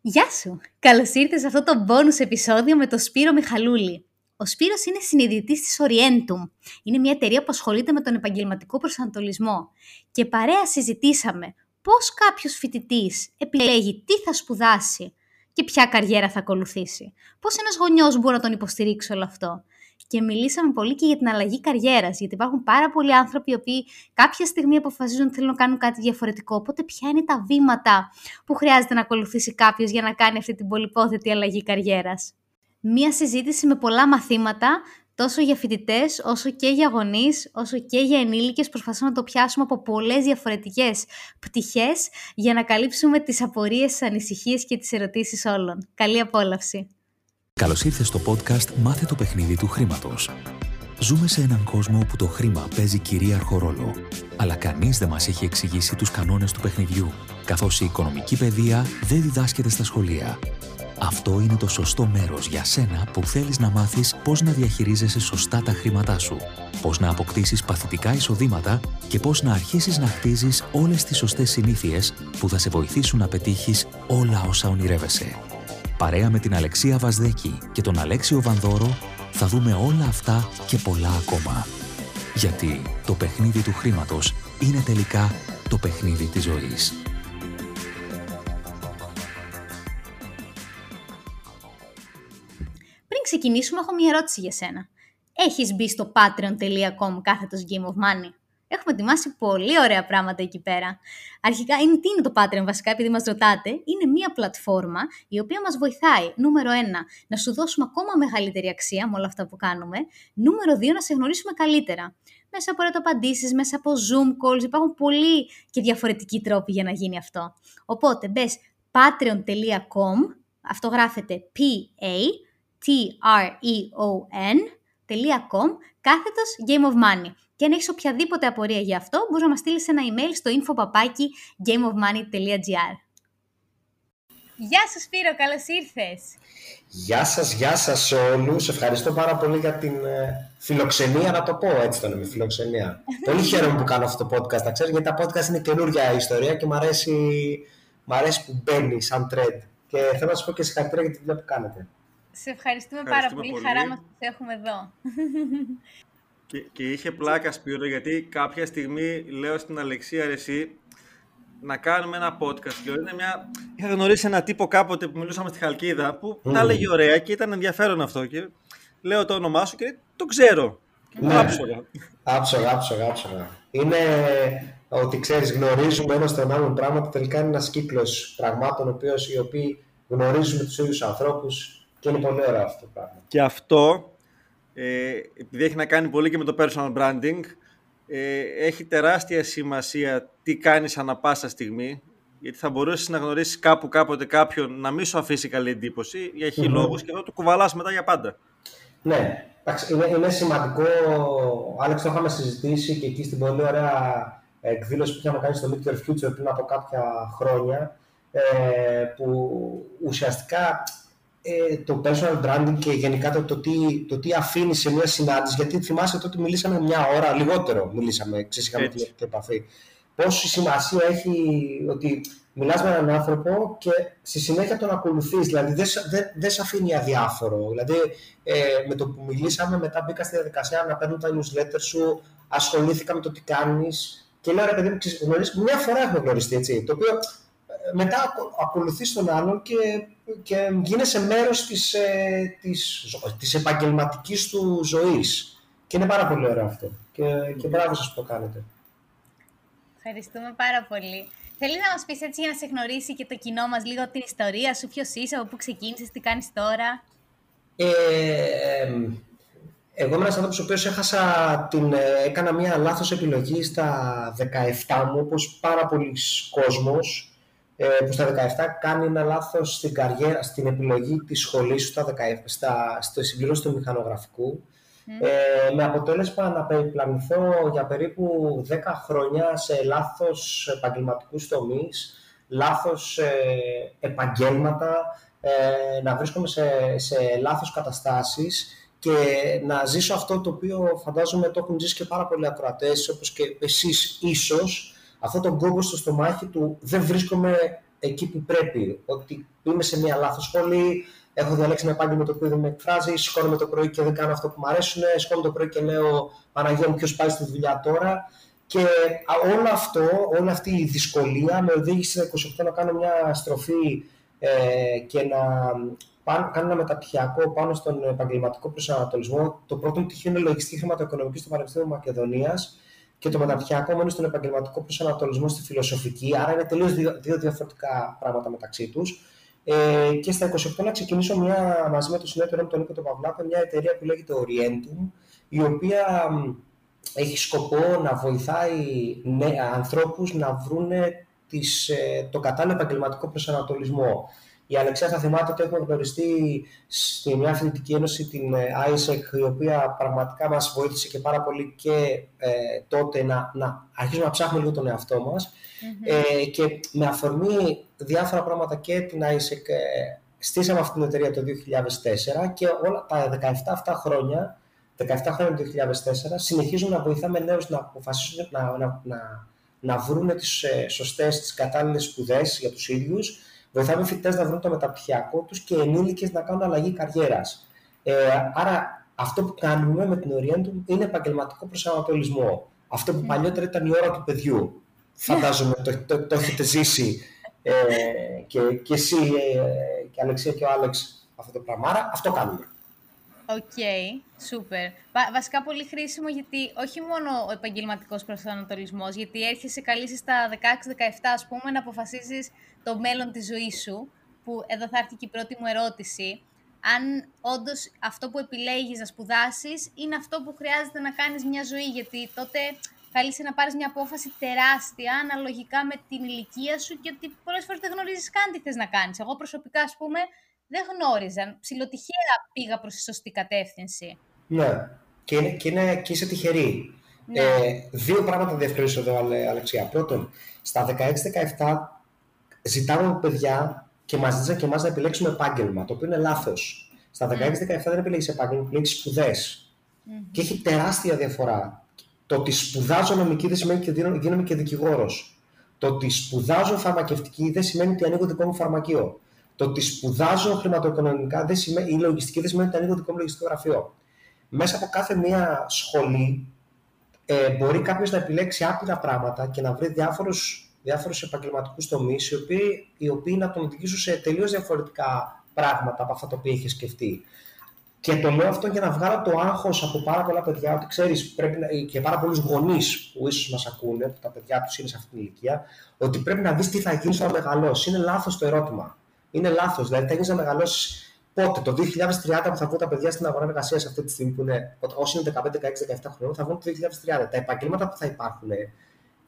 Γεια σου! Καλώς ήρθες σε αυτό το bonus επεισόδιο με τον Σπύρο Μιχαλούλη. Ο Σπύρος είναι συνειδητής της Orientum. Είναι μια εταιρεία που ασχολείται με τον επαγγελματικό προσανατολισμό. Και παρέα συζητήσαμε πώς κάποιος φοιτητής επιλέγει τι θα σπουδάσει και ποια καριέρα θα ακολουθήσει. Πώς ένας γονιός μπορεί να τον υποστηρίξει όλο αυτό και μιλήσαμε πολύ και για την αλλαγή καριέρας. Γιατί υπάρχουν πάρα πολλοί άνθρωποι οι οποίοι κάποια στιγμή αποφασίζουν ότι θέλουν να κάνουν κάτι διαφορετικό. Οπότε, ποια είναι τα βήματα που χρειάζεται να ακολουθήσει κάποιος για να κάνει αυτή την πολυπόθετη αλλαγή καριέρας; Μία συζήτηση με πολλά μαθήματα, τόσο για φοιτητές, όσο και για γονείς, όσο και για ενήλικες. Προσπαθούμε να το πιάσουμε από πολλές διαφορετικές πτυχές για να καλύψουμε τις απορίες, τις ανησυχίες και τις ερωτήσεις όλων. Καλή απόλαυση! Καλώς ήρθες στο podcast Μάθε το παιχνίδι του χρήματος. Ζούμε σε έναν κόσμο όπου το χρήμα παίζει κυρίαρχο ρόλο. Αλλά κανείς δεν μας έχει εξηγήσει τους κανόνες του παιχνιδιού, καθώς η οικονομική παιδεία δεν διδάσκεται στα σχολεία. Αυτό είναι το σωστό μέρος για σένα που θέλεις να μάθεις πώς να διαχειρίζεσαι σωστά τα χρήματά σου, πώς να αποκτήσεις παθητικά εισοδήματα και πώς να αρχίσεις να χτίζεις όλες τις σωστές συνήθειες που θα σε βοηθήσουν να πετύχεις όλα όσα ονειρεύεσαι. Παρέα με την Αλεξία Βαζδέκη και τον Αλέξιο Βανδόρο θα δούμε όλα αυτά και πολλά ακόμα. Γιατί το παιχνίδι του χρήματος είναι τελικά το παιχνίδι της ζωής. Πριν ξεκινήσουμε, έχω μια ερώτηση για σένα. Έχεις μπει στο patreon.com κάθετος Game of Money? Έχουμε ετοιμάσει πολύ ωραία πράγματα εκεί πέρα. Αρχικά, είναι, τι είναι το Patreon βασικά, επειδή μας ρωτάτε. Είναι μια πλατφόρμα η οποία μας βοηθάει, νούμερο ένα, να σου δώσουμε ακόμα μεγαλύτερη αξία με όλα αυτά που κάνουμε. Νούμερο δύο, να σε γνωρίσουμε καλύτερα. Μέσα από ερωταπαντήσεις, μέσα από Zoom calls, υπάρχουν πολλοί και διαφορετικοί τρόποι για να γίνει αυτό. Οπότε, μπες patreon.com, αυτό γράφεται P-A-T-R-E-O-N.com, κάθετος Game of Money. Και αν έχεις οποιαδήποτε απορία για αυτό, μπορείς να μας στείλεις ένα email στο infopapaki gameofmoney.gr. Γεια σου Σπύρο, καλώς ήρθες. Γεια σας, γεια σας όλους. Ευχαριστώ πάρα πολύ για την ε, φιλοξενία, να το πω έτσι το λέμε, φιλοξενία. πολύ χαίρομαι που κάνω αυτό το podcast, να ξέρεις, γιατί τα podcast είναι καινούργια ιστορία και μου αρέσει, μ αρέσει που μπαίνει σαν trend. Και θέλω να σου πω και συγχαρητήρια για τη δουλειά που κάνετε. Σε ευχαριστούμε, πάρα πολύ. πολύ. Χαρά μας που σε έχουμε εδώ. Και, και είχε πλάκα Σπύρο γιατί κάποια στιγμή λέω στην Αλεξία εσύ να κάνουμε ένα podcast. Και είναι μια... Είχα γνωρίσει ένα τύπο κάποτε που μιλούσαμε στη Χαλκίδα που mm. τα έλεγε ωραία και ήταν ενδιαφέρον αυτό. Και λέω το όνομά σου και το ξέρω. Ναι. Άψογα. Άψογα, άψογα, άψογα. Είναι ότι ξέρεις γνωρίζουμε ένα τον άλλον πράγματα τελικά είναι ένας κύκλος πραγμάτων οποίος, οι οποίοι γνωρίζουμε τους ίδιους ανθρώπους και είναι πολύ ωραίο αυτό το πράγμα. Και αυτό ε, επειδή έχει να κάνει πολύ και με το personal branding, ε, έχει τεράστια σημασία τι κάνεις ανα πάσα στιγμή, γιατί θα μπορέσεις να γνωρίσεις κάπου κάποτε κάποιον να μην σου αφήσει καλή εντύπωση για χι λόγους και αυτό το κουβαλάς μετά για πάντα. Ναι, είναι, είναι σημαντικό, Άλεξ το είχαμε συζητήσει και εκεί στην πολύ ωραία εκδήλωση που είχαμε κάνει στο Meet Your Future πριν από κάποια χρόνια, ε, που ουσιαστικά ε, το personal branding και γενικά το, το, τι, το τι αφήνει σε μια συνάντηση. Γιατί θυμάσαι ότι μιλήσαμε μια ώρα, λιγότερο μιλήσαμε, ξέρεις, είχαμε την επαφή. Πόση σημασία έχει ότι μιλάς με έναν άνθρωπο και στη συνέχεια τον ακολουθείς, δηλαδή δεν, δεν, δεν σε αφήνει αδιάφορο. Δηλαδή ε, με το που μιλήσαμε μετά μπήκα στη διαδικασία να παίρνω τα newsletter σου, ασχολήθηκα με το τι κάνεις και λέω ρε παιδί μου, μια φορά έχουμε γνωριστεί έτσι, το οποίο μετά ακολουθείς τον άλλον και, και γίνεσαι μέρος της, ε, της, της επαγγελματικής του ζωής. Και είναι πάρα πολύ ωραίο αυτό. Και, και μπράβο σας που το κάνετε. Ευχαριστούμε πάρα πολύ. Θέλεις να μας πεις έτσι για να σε γνωρίσει και το κοινό μας λίγο την ιστορία σου, ποιος είσαι, από πού ξεκίνησες, τι κάνεις τώρα; Ε, εγώ είμαι ένας άνθρωπος ο οποίος έχασα την, ε, έκανα μια λάθος επιλογή στα 17 μου, όπως πάρα πολλοί κόσμος. Ε, που στα 17 κάνει ένα λάθος στην καριέρα, στην επιλογή της σχολής του στα 17, στα, στο συμπληρώση του μηχανογραφικού. Ε, με αποτέλεσμα να περιπλανηθώ για περίπου 10 χρόνια σε λάθος επαγγελματικούς τομείς, λάθος ε, επαγγέλματα, ε, να βρίσκομαι σε, σε λάθος καταστάσεις και να ζήσω αυτό το οποίο φαντάζομαι το έχουν ζήσει και πάρα πολλοί ακροατές όπως και εσείς ίσως, αυτό τον κόμπο στο στομάχι του δεν βρίσκομαι εκεί που πρέπει. Ότι είμαι σε μια λάθος σχολή, έχω διαλέξει ένα επάγγελμα το οποίο δεν με εκφράζει, σηκώνομαι το πρωί και δεν κάνω αυτό που μου αρέσουν, σηκώνομαι το πρωί και λέω Παναγία μου, ποιος πάει στη δουλειά τώρα. Και όλο αυτό, όλη αυτή η δυσκολία με οδήγησε στα 28 να κάνω μια στροφή ε, και να πάνω, κάνω ένα μεταπτυχιακό πάνω στον επαγγελματικό προσανατολισμό. Το πρώτο μου πτυχίο είναι λογιστική χρηματοοικονομική στο Πανεπιστήμιο Μακεδονίας και το μεταπτυχιακό μου είναι στον επαγγελματικό προσανατολισμό στη φιλοσοφική. Άρα είναι τελείως δύο, δύο διαφορετικά πράγματα μεταξύ τους. Ε, και στα 28 να ξεκινήσω μια, μαζί με τον συνέτερό μου τον Νίκο τον Παυλάκο μια εταιρεία που λέγεται Orientum, η οποία έχει σκοπό να βοηθάει ναι, ανθρώπους να βρουν τις, ε, το κατάλληλο επαγγελματικό προσανατολισμό. Η Αλεξία θα θυμάται ότι έχουμε γνωριστεί στη μια φοιτητική ένωση την ISEC, η οποία πραγματικά μας βοήθησε και πάρα πολύ και ε, τότε να, να αρχίσουμε να ψάχνουμε λίγο τον εαυτό μας. Ε, και με αφορμή διάφορα πράγματα και την ISEC ε, στήσαμε αυτή την εταιρεία το 2004 και όλα τα 17 αυτά χρόνια 17 χρόνια το 2004 συνεχίζουμε να βοηθάμε νέους να αποφασίσουν να, να, να, να βρουν τις ε, σωστές, τις κατάλληλες σπουδές για τους ίδιους Βοηθάμε φοιτητές να βρουν το μεταπτυχιακό τους και ενήλικες να κάνουν αλλαγή καριέρας. Ε, άρα, αυτό που κάνουμε με την Orientum είναι επαγγελματικό προσανατολισμό. Αυτό που παλιότερα ήταν η ώρα του παιδιού. Φαντάζομαι το, το, το έχετε ζήσει ε, και, και εσύ ε, και Αλεξία και ο Άλεξ αυτό το πράγμα. Άρα, αυτό κάνουμε. Οκ, σούπερ. Βασικά πολύ χρήσιμο γιατί όχι μόνο ο επαγγελματικός προσανατολισμός, γιατί έρχεσαι καλείσαι στα 16-17, ας πούμε, να αποφασίζεις το μέλλον της ζωής σου. Που εδώ θα έρθει και η πρώτη μου ερώτηση. Αν όντως αυτό που επιλέγεις να σπουδάσεις είναι αυτό που χρειάζεται να κάνεις μια ζωή, γιατί τότε καλείσαι να πάρεις μια απόφαση τεράστια αναλογικά με την ηλικία σου και ότι πολλές φορές δεν γνωρίζεις καν τι θες να κάνεις. Εγώ προσωπικά, ας πούμε, δεν γνώριζαν. Ψιλοτυχαία πήγα προς τη σωστή κατεύθυνση. Ναι. Και, είναι, και, είναι, και είσαι τυχερή. Ναι. Ε, δύο πράγματα διευκρινίσω εδώ, Αλεξία. Πρώτον, στα 16-17 ζητάμε από παιδιά και μα ζήτησαν και εμάς να επιλέξουμε επάγγελμα, το οποίο είναι λάθος. Στα 16-17 δεν επιλέγεις επάγγελμα, επιλέγεις σπουδές. Mm. Και έχει τεράστια διαφορά. Το ότι σπουδάζω νομική δεν σημαίνει ότι γίνομαι και δικηγόρος. Το ότι σπουδάζω φαρμακευτική δεν σημαίνει ότι ανοίγω δικό μου φαρμακείο. Το ότι σπουδάζω χρηματοοικονομικά δεν σημαίνει, ή λογιστική δεν σημαίνει ότι ανοίγω δικό μου λογιστικό γραφείο. Μέσα από κάθε μία σχολή ε, μπορεί κάποιος να επιλέξει άπειρα πράγματα και να βρει διάφορους διάφορους επαγγελματικούς τομείς οι οποίοι, οι οποίοι να τον οδηγήσουν σε τελείως διαφορετικά πράγματα από αυτά τα οποία έχει σκεφτεί. Και το λέω αυτό για να βγάλω το άγχος από πάρα πολλά παιδιά, ότι ξέρεις, πρέπει να, και πάρα πολλούς γονείς που ίσως μας ακούνε, που τα παιδιά τους είναι σε αυτή την ηλικία, ότι πρέπει να δεις τι θα γίνει όταν μεγαλώσεις. Είναι λάθος το ερώτημα είναι λάθος. Δηλαδή, θα έχεις να μεγαλώσεις πότε, το 2030 που θα βγουν τα παιδιά στην αγορά εργασίας αυτή τη στιγμή που είναι, όσοι είναι 15, 16, 17 χρόνια, θα βγουν το 2030. Τα επαγγέλματα που θα υπάρχουν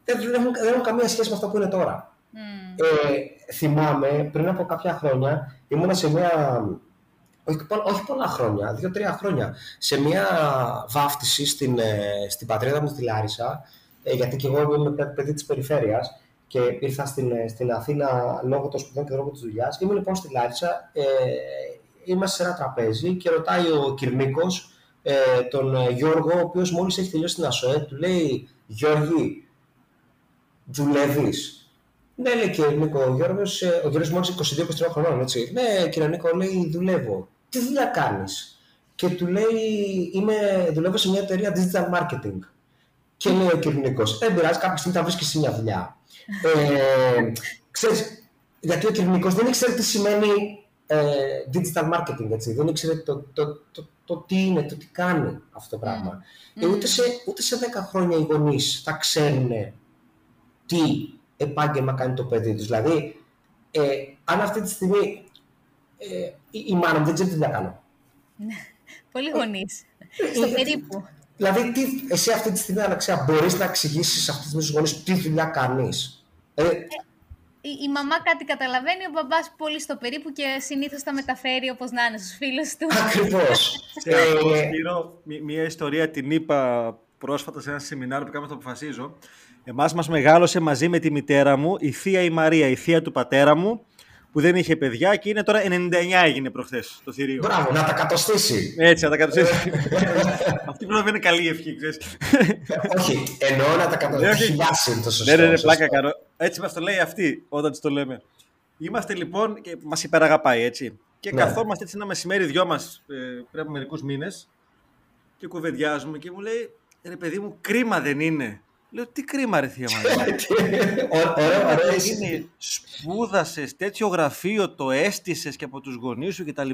δεν έχουν, δεν έχουν καμία σχέση με αυτό που είναι τώρα. Mm. Ε, θυμάμαι πριν από κάποια χρόνια ήμουνα σε μια. Όχι, όχι πολλά χρόνια, δύο-τρία χρόνια, σε μια βάφτιση στην, ε, στην πατρίδα μου στη Λάρισα, ε, γιατί και εγώ είμαι παιδί της περιφέρειας και ήρθα στην, ε, στην Αθήνα λόγω των σπουδών και λόγω της δουλειάς. Ήμουν λοιπόν στη Λάρισα, ε, είμαστε σε ένα τραπέζι και ρωτάει ο Κυρνίκο ε, τον ε, Γιώργο, ο οποίος μόλις έχει τελειώσει την ΑΣΟΕ, του λέει Γιώργη, δουλεύεις. Ναι, λέει κύριε Νίκο, ο Γιώργος, ο Γιώργος μόλις 22-23 χρονών, έτσι. Ναι, κύριε Νίκο, λέει δουλεύω. Τι δουλειά κάνεις; Και του λέει, είμαι, δουλεύω σε μια εταιρεία digital marketing. Και λέει ο κύριο Νίκο, δεν πειράζει, κάποια στιγμή θα βρει μια δουλειά. Ε, ξέρεις, γιατί ο κοινωνικός δεν ήξερε τι σημαίνει ε, digital marketing, έτσι. δεν ήξερε το, το, το, το, τι είναι, το τι κάνει αυτό το πράγμα. Mm. ούτε, σε, ούτε σε 10 χρόνια οι γονείς θα ξέρουν τι επάγγελμα κάνει το παιδί τους. Δηλαδή, ε, αν αυτή τη στιγμή ε, η, η μάνα μου δεν ξέρει τι να κάνω. Ναι, πολλοί γονείς. Στο περίπου. Δηλαδή, τι, εσύ αυτή τη στιγμή, Αλεξία, μπορείς να εξηγήσεις σε αυτούς τους γονείς τι δουλειά κάνεις; Ε, ε, η, η, μαμά κάτι καταλαβαίνει, ο μπαμπάς πολύ στο περίπου και συνήθως τα μεταφέρει όπως να είναι στους φίλους του. Ακριβώς. ε, μια ιστορία την είπα πρόσφατα σε ένα σεμινάριο που κάνουμε το αποφασίζω. Εμάς μας μεγάλωσε μαζί με τη μητέρα μου η θεία η Μαρία, η θεία του πατέρα μου, που δεν είχε παιδιά και είναι τώρα 99 έγινε προχθές το θηρίο. Μπράβο, να τα κατοστήσει. Έτσι, να τα κατοστήσει. Αυτή πρέπει να είναι καλή ευχή, ξέρεις. Όχι, εννοώ να τα κατοστήσει. είναι το σωστό. Ναι, ναι, ναι, πλάκα κάνω. Έτσι μας το λέει αυτή όταν της το λέμε. Είμαστε λοιπόν, και μας υπεραγαπάει έτσι. Και Ναι. καθόμαστε έτσι ένα μεσημέρι δυο μας ε, πριν από μερικούς μήνες και κουβεντιάζουμε και μου λέει, ρε παιδί μου, κρίμα δεν είναι. Λέω, τι κρίμα ρε θεία Μαρία. Ω- Ωραίο, ωραίο. Δεν εσύ. είναι, σπούδασες, τέτοιο γραφείο το έστησες και από τους γονείς σου κτλ.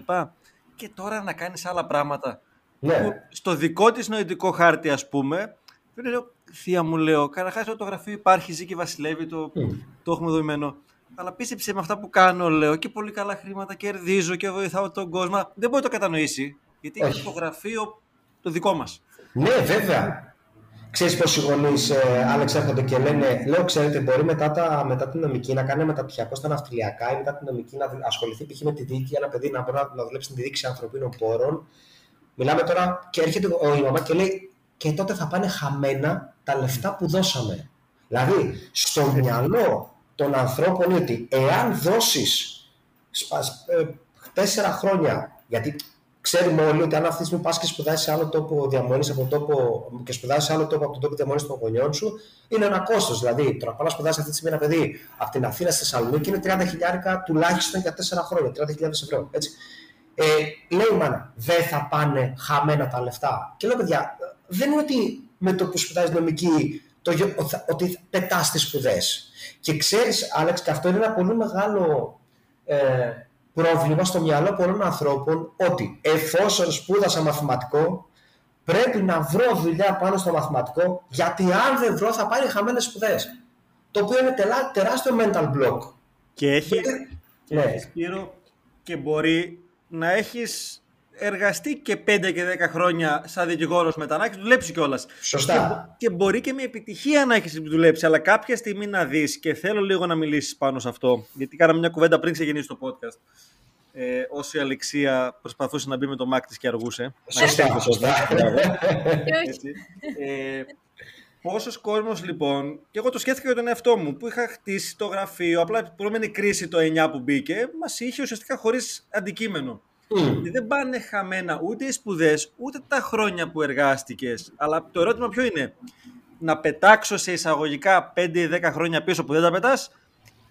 Και τώρα να κάνεις άλλα πράγματα. Που Ναι. στο δικό της νοητικό χάρτη, ας πούμε, δεν λέω, θεία μου λέω, καταρχάς το γραφείο υπάρχει, ζει και βασιλεύει, το, Μμ. το έχουμε δομημένο. Αλλά πίστεψε με αυτά που κάνω, λέω, και πολύ καλά χρήματα κερδίζω και βοηθάω τον κόσμο. Δεν μπορεί να το κατανοήσει, γιατί είναι Όχι. το γραφείο το δικό μας. Ναι, βέβαια. Ξέρεις πως οι γονείς, ε, Άλεξ, έρχονται και λένε, λέω, ξέρετε, μπορεί μετά, τα, μετά την νομική να κάνει μεταπτυχιακό στα ναυτιλιακά ή μετά την νομική να δου- ασχοληθεί π.χ. με τη δίκη, ένα παιδί να μπορεί να, να δουλέψει στην δίκη ανθρωπίνων πόρων. Μιλάμε τώρα και έρχεται ο, η μαμά και λέει, και τότε θα πάνε χαμένα τα λεφτά που δώσαμε. Δηλαδή, στο μυαλό των ανθρώπων είναι ότι εάν δώσεις σπα- ε, τέσσερα χρόνια, γιατί ξέρουμε όλοι ότι αν αυτή τη στιγμή πας και σπουδάσεις σε άλλο τόπο διαμονής από τον τόπο και σπουδάσεις σε άλλο τόπο από τον τόπο διαμονής των γονιών σου, είναι ένα κόστος. Δηλαδή, το να πάει να σπουδάσεις αυτή τη στιγμή ένα παιδί από την Αθήνα στη Θεσσαλονίκη είναι 30 χιλιάρικα τουλάχιστον για 4 χρόνια, 30.000 ευρώ. Έτσι. Ε, λέει η μάνα, δεν θα πάνε χαμένα τα λεφτά. Και λέω, παιδιά, δεν είναι ότι με το που σπουδάζεις νομική το, γιο- ότι- ότι πετάς τις σπουδές. Και ξέρεις, Άλεξ, και αυτό είναι ένα πολύ μεγάλο ε, πρόβλημα στο μυαλό πολλών ανθρώπων ότι εφόσον σπούδασα μαθηματικό, πρέπει να βρω δουλειά πάνω στο μαθηματικό, γιατί αν δεν βρω θα πάρει χαμένες σπουδές. Το οποίο είναι τελά, τεράστιο mental block. Και έχει, Ναι. έχει Σπύρο, και μπορεί να έχεις εργαστεί και 5 και 10 χρόνια σαν δικηγόρος μετά, να έχεις δουλέψει κιόλας. Και, Σωστά. και μπορεί και με επιτυχία να έχεις δουλέψει, αλλά κάποια στιγμή να δεις και θέλω λίγο να μιλήσεις πάνω σε αυτό, γιατί κάναμε μια κουβέντα πριν ξεκινήσει το podcast. Ε, όσο η Αλεξία προσπαθούσε να μπει με το Mac της και αργούσε. Να Σωστά, ξέρεις το σωστά. podcast. Μπράβο. Και όχι. Έτσι. Ε, Πόσος κόσμος λοιπόν, και εγώ το σκέφτηκα για τον εαυτό μου, που είχα χτίσει το γραφείο, απλά η προηγούμενη κρίση το 9 που μπήκε, μας είχε ουσιαστικά χωρίς αντικείμενο. Μμ. Και δεν πάνε χαμένα ούτε οι σπουδές, ούτε τα χρόνια που εργάστηκες. Αλλά το ερώτημα ποιο είναι, να πετάξω σε εισαγωγικά 5 ή 10 χρόνια πίσω που δεν τα πετάς,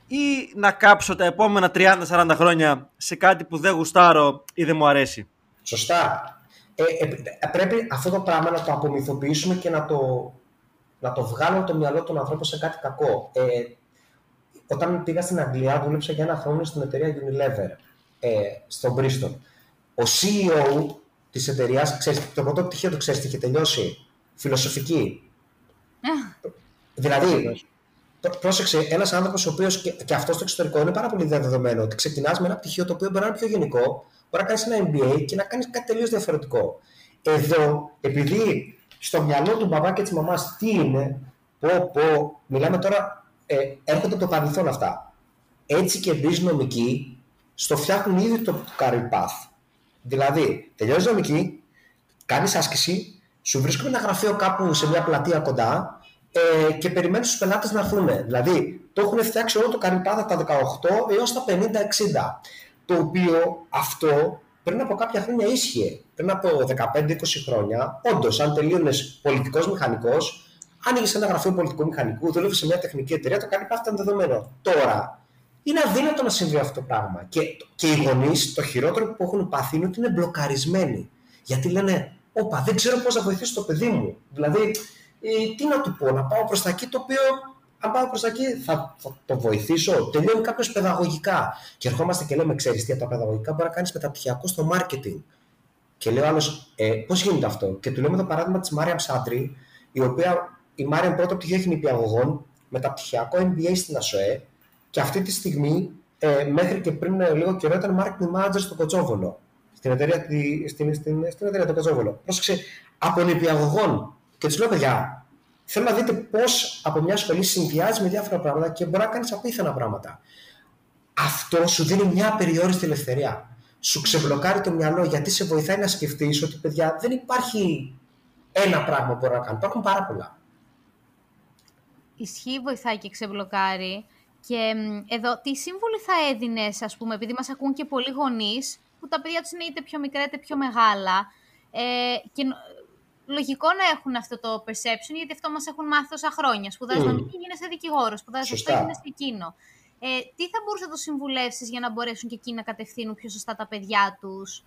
ή να κάψω τα επόμενα 30-40 χρόνια σε κάτι που δεν γουστάρω ή δεν μου αρέσει; Σωστά. Ε, ε, ε, πρέπει αυτό το πράγμα να το απομυθοποιήσουμε και να το, να το βγάλουμε από το μυαλό των ανθρώπων σε κάτι κακό. Ε, όταν πήγα στην Αγγλία, δούλεψα για ένα χρόνο στην εταιρεία Unilever, ε, στον Bristol. Ο CEO της εταιρείας, ξέρεις, το πρώτο πτυχίο του ξέρεις τι είχε τελειώσει, φιλοσοφική. Δηλαδή, πρό- πρόσεξε, ένας άνθρωπος ο οποίος και, και αυτός στο εξωτερικό είναι πάρα πολύ διαδεδομένο ότι ξεκινάς με ένα πτυχίο το οποίο μπορεί να είναι πιο γενικό, μπορεί να κάνεις ένα MBA και να κάνεις κάτι τελείως διαφορετικό. Εδώ, επειδή στο μυαλό του μπαμπά και της μαμάς τι είναι, πω, πω, μιλάμε τώρα, ε, έρχονται από το παρελθόν αυτά. Έτσι και μπεις νομική, στο φτιάχνουν ήδη το career path. Δηλαδή, τελειώσει νομική, κάνεις άσκηση, σου βρίσκουν ένα γραφείο κάπου σε μια πλατεία κοντά ε, και περιμένεις τους πελάτες να έρθουν. Δηλαδή, το έχουν φτιάξει όλο το καρυπάδα από τα 18 έως τα 50-60. Το οποίο αυτό πριν από κάποια χρόνια ίσχυε. Πριν από 15-20 χρόνια, όντως, αν τελείωνες πολιτικός μηχανικός, άνοιγες ένα γραφείο πολιτικού μηχανικού, δούλευες σε μια τεχνική εταιρεία, το καρυπάδα ήταν δεδομένο. Τώρα, είναι αδύνατο να συμβεί αυτό το πράγμα. Και, και οι γονείς, το χειρότερο που έχουν πάθει είναι ότι είναι μπλοκαρισμένοι. Γιατί λένε, Όπα, δεν ξέρω πώς να βοηθήσω το παιδί μου. Δηλαδή, ε, τι να του πω, να πάω προς τα εκεί, το οποίο αν πάω προς τα εκεί θα, θα το βοηθήσω. Τελειώνει κάποιος παιδαγωγικά. Και ερχόμαστε και λέμε, ξέρεις τι από τα παιδαγωγικά μπορεί να κάνεις μεταπτυχιακό στο marketing. Και λέει ο άλλος, ε, πώς γίνεται αυτό; Και του λέμε το παράδειγμα της Μάρια Ψάντρη, η οποία η Μάρια πρώτο πτυχίο έχει νηπιαγωγών, μεταπτυχιακό MBA στην ΑΣΟΕ και αυτή τη στιγμή, ε, μέχρι και πριν ε, λίγο καιρό, ήταν marketing manager στο Κοτσόβολο. Στην εταιρεία, τη- στην, στην, στην εταιρεία του Κοτσόβολο. Πρόσεξε, από νηπιαγωγών. Και του λέω, παιδιά, θέλω να δείτε πώς από μια σχολή συνδυάζει με διάφορα πράγματα και μπορεί να κάνεις απίθανα πράγματα. Αυτό σου δίνει μια απεριόριστη ελευθερία. Σου ξεμπλοκάρει το μυαλό γιατί σε βοηθάει να σκεφτείς ότι, παιδιά, δεν υπάρχει ένα πράγμα που μπορώ να κάνω. Υπάρχουν πάρα πολλά. Ισχύει, βοηθάει και ξεμπλοκάρει. Και μ, εδώ, τι σύμβουλη θα έδινες, ας πούμε, επειδή μας ακούν και πολλοί γονείς, που τα παιδιά τους είναι είτε πιο μικρά είτε πιο μεγάλα. Ε, και νο- λογικό να έχουν αυτό το perception, γιατί αυτό μας έχουν μάθει τόσα χρόνια. Σπουδάζεις Μμμ. νομική, γίνεσαι δικηγόρος. Σπουδάζεις αυτό, Σωστά. γίνεσαι εκείνο. Ε, τι θα μπορούσες να το συμβουλεύσεις για να μπορέσουν και εκείνοι να κατευθύνουν πιο σωστά τα παιδιά τους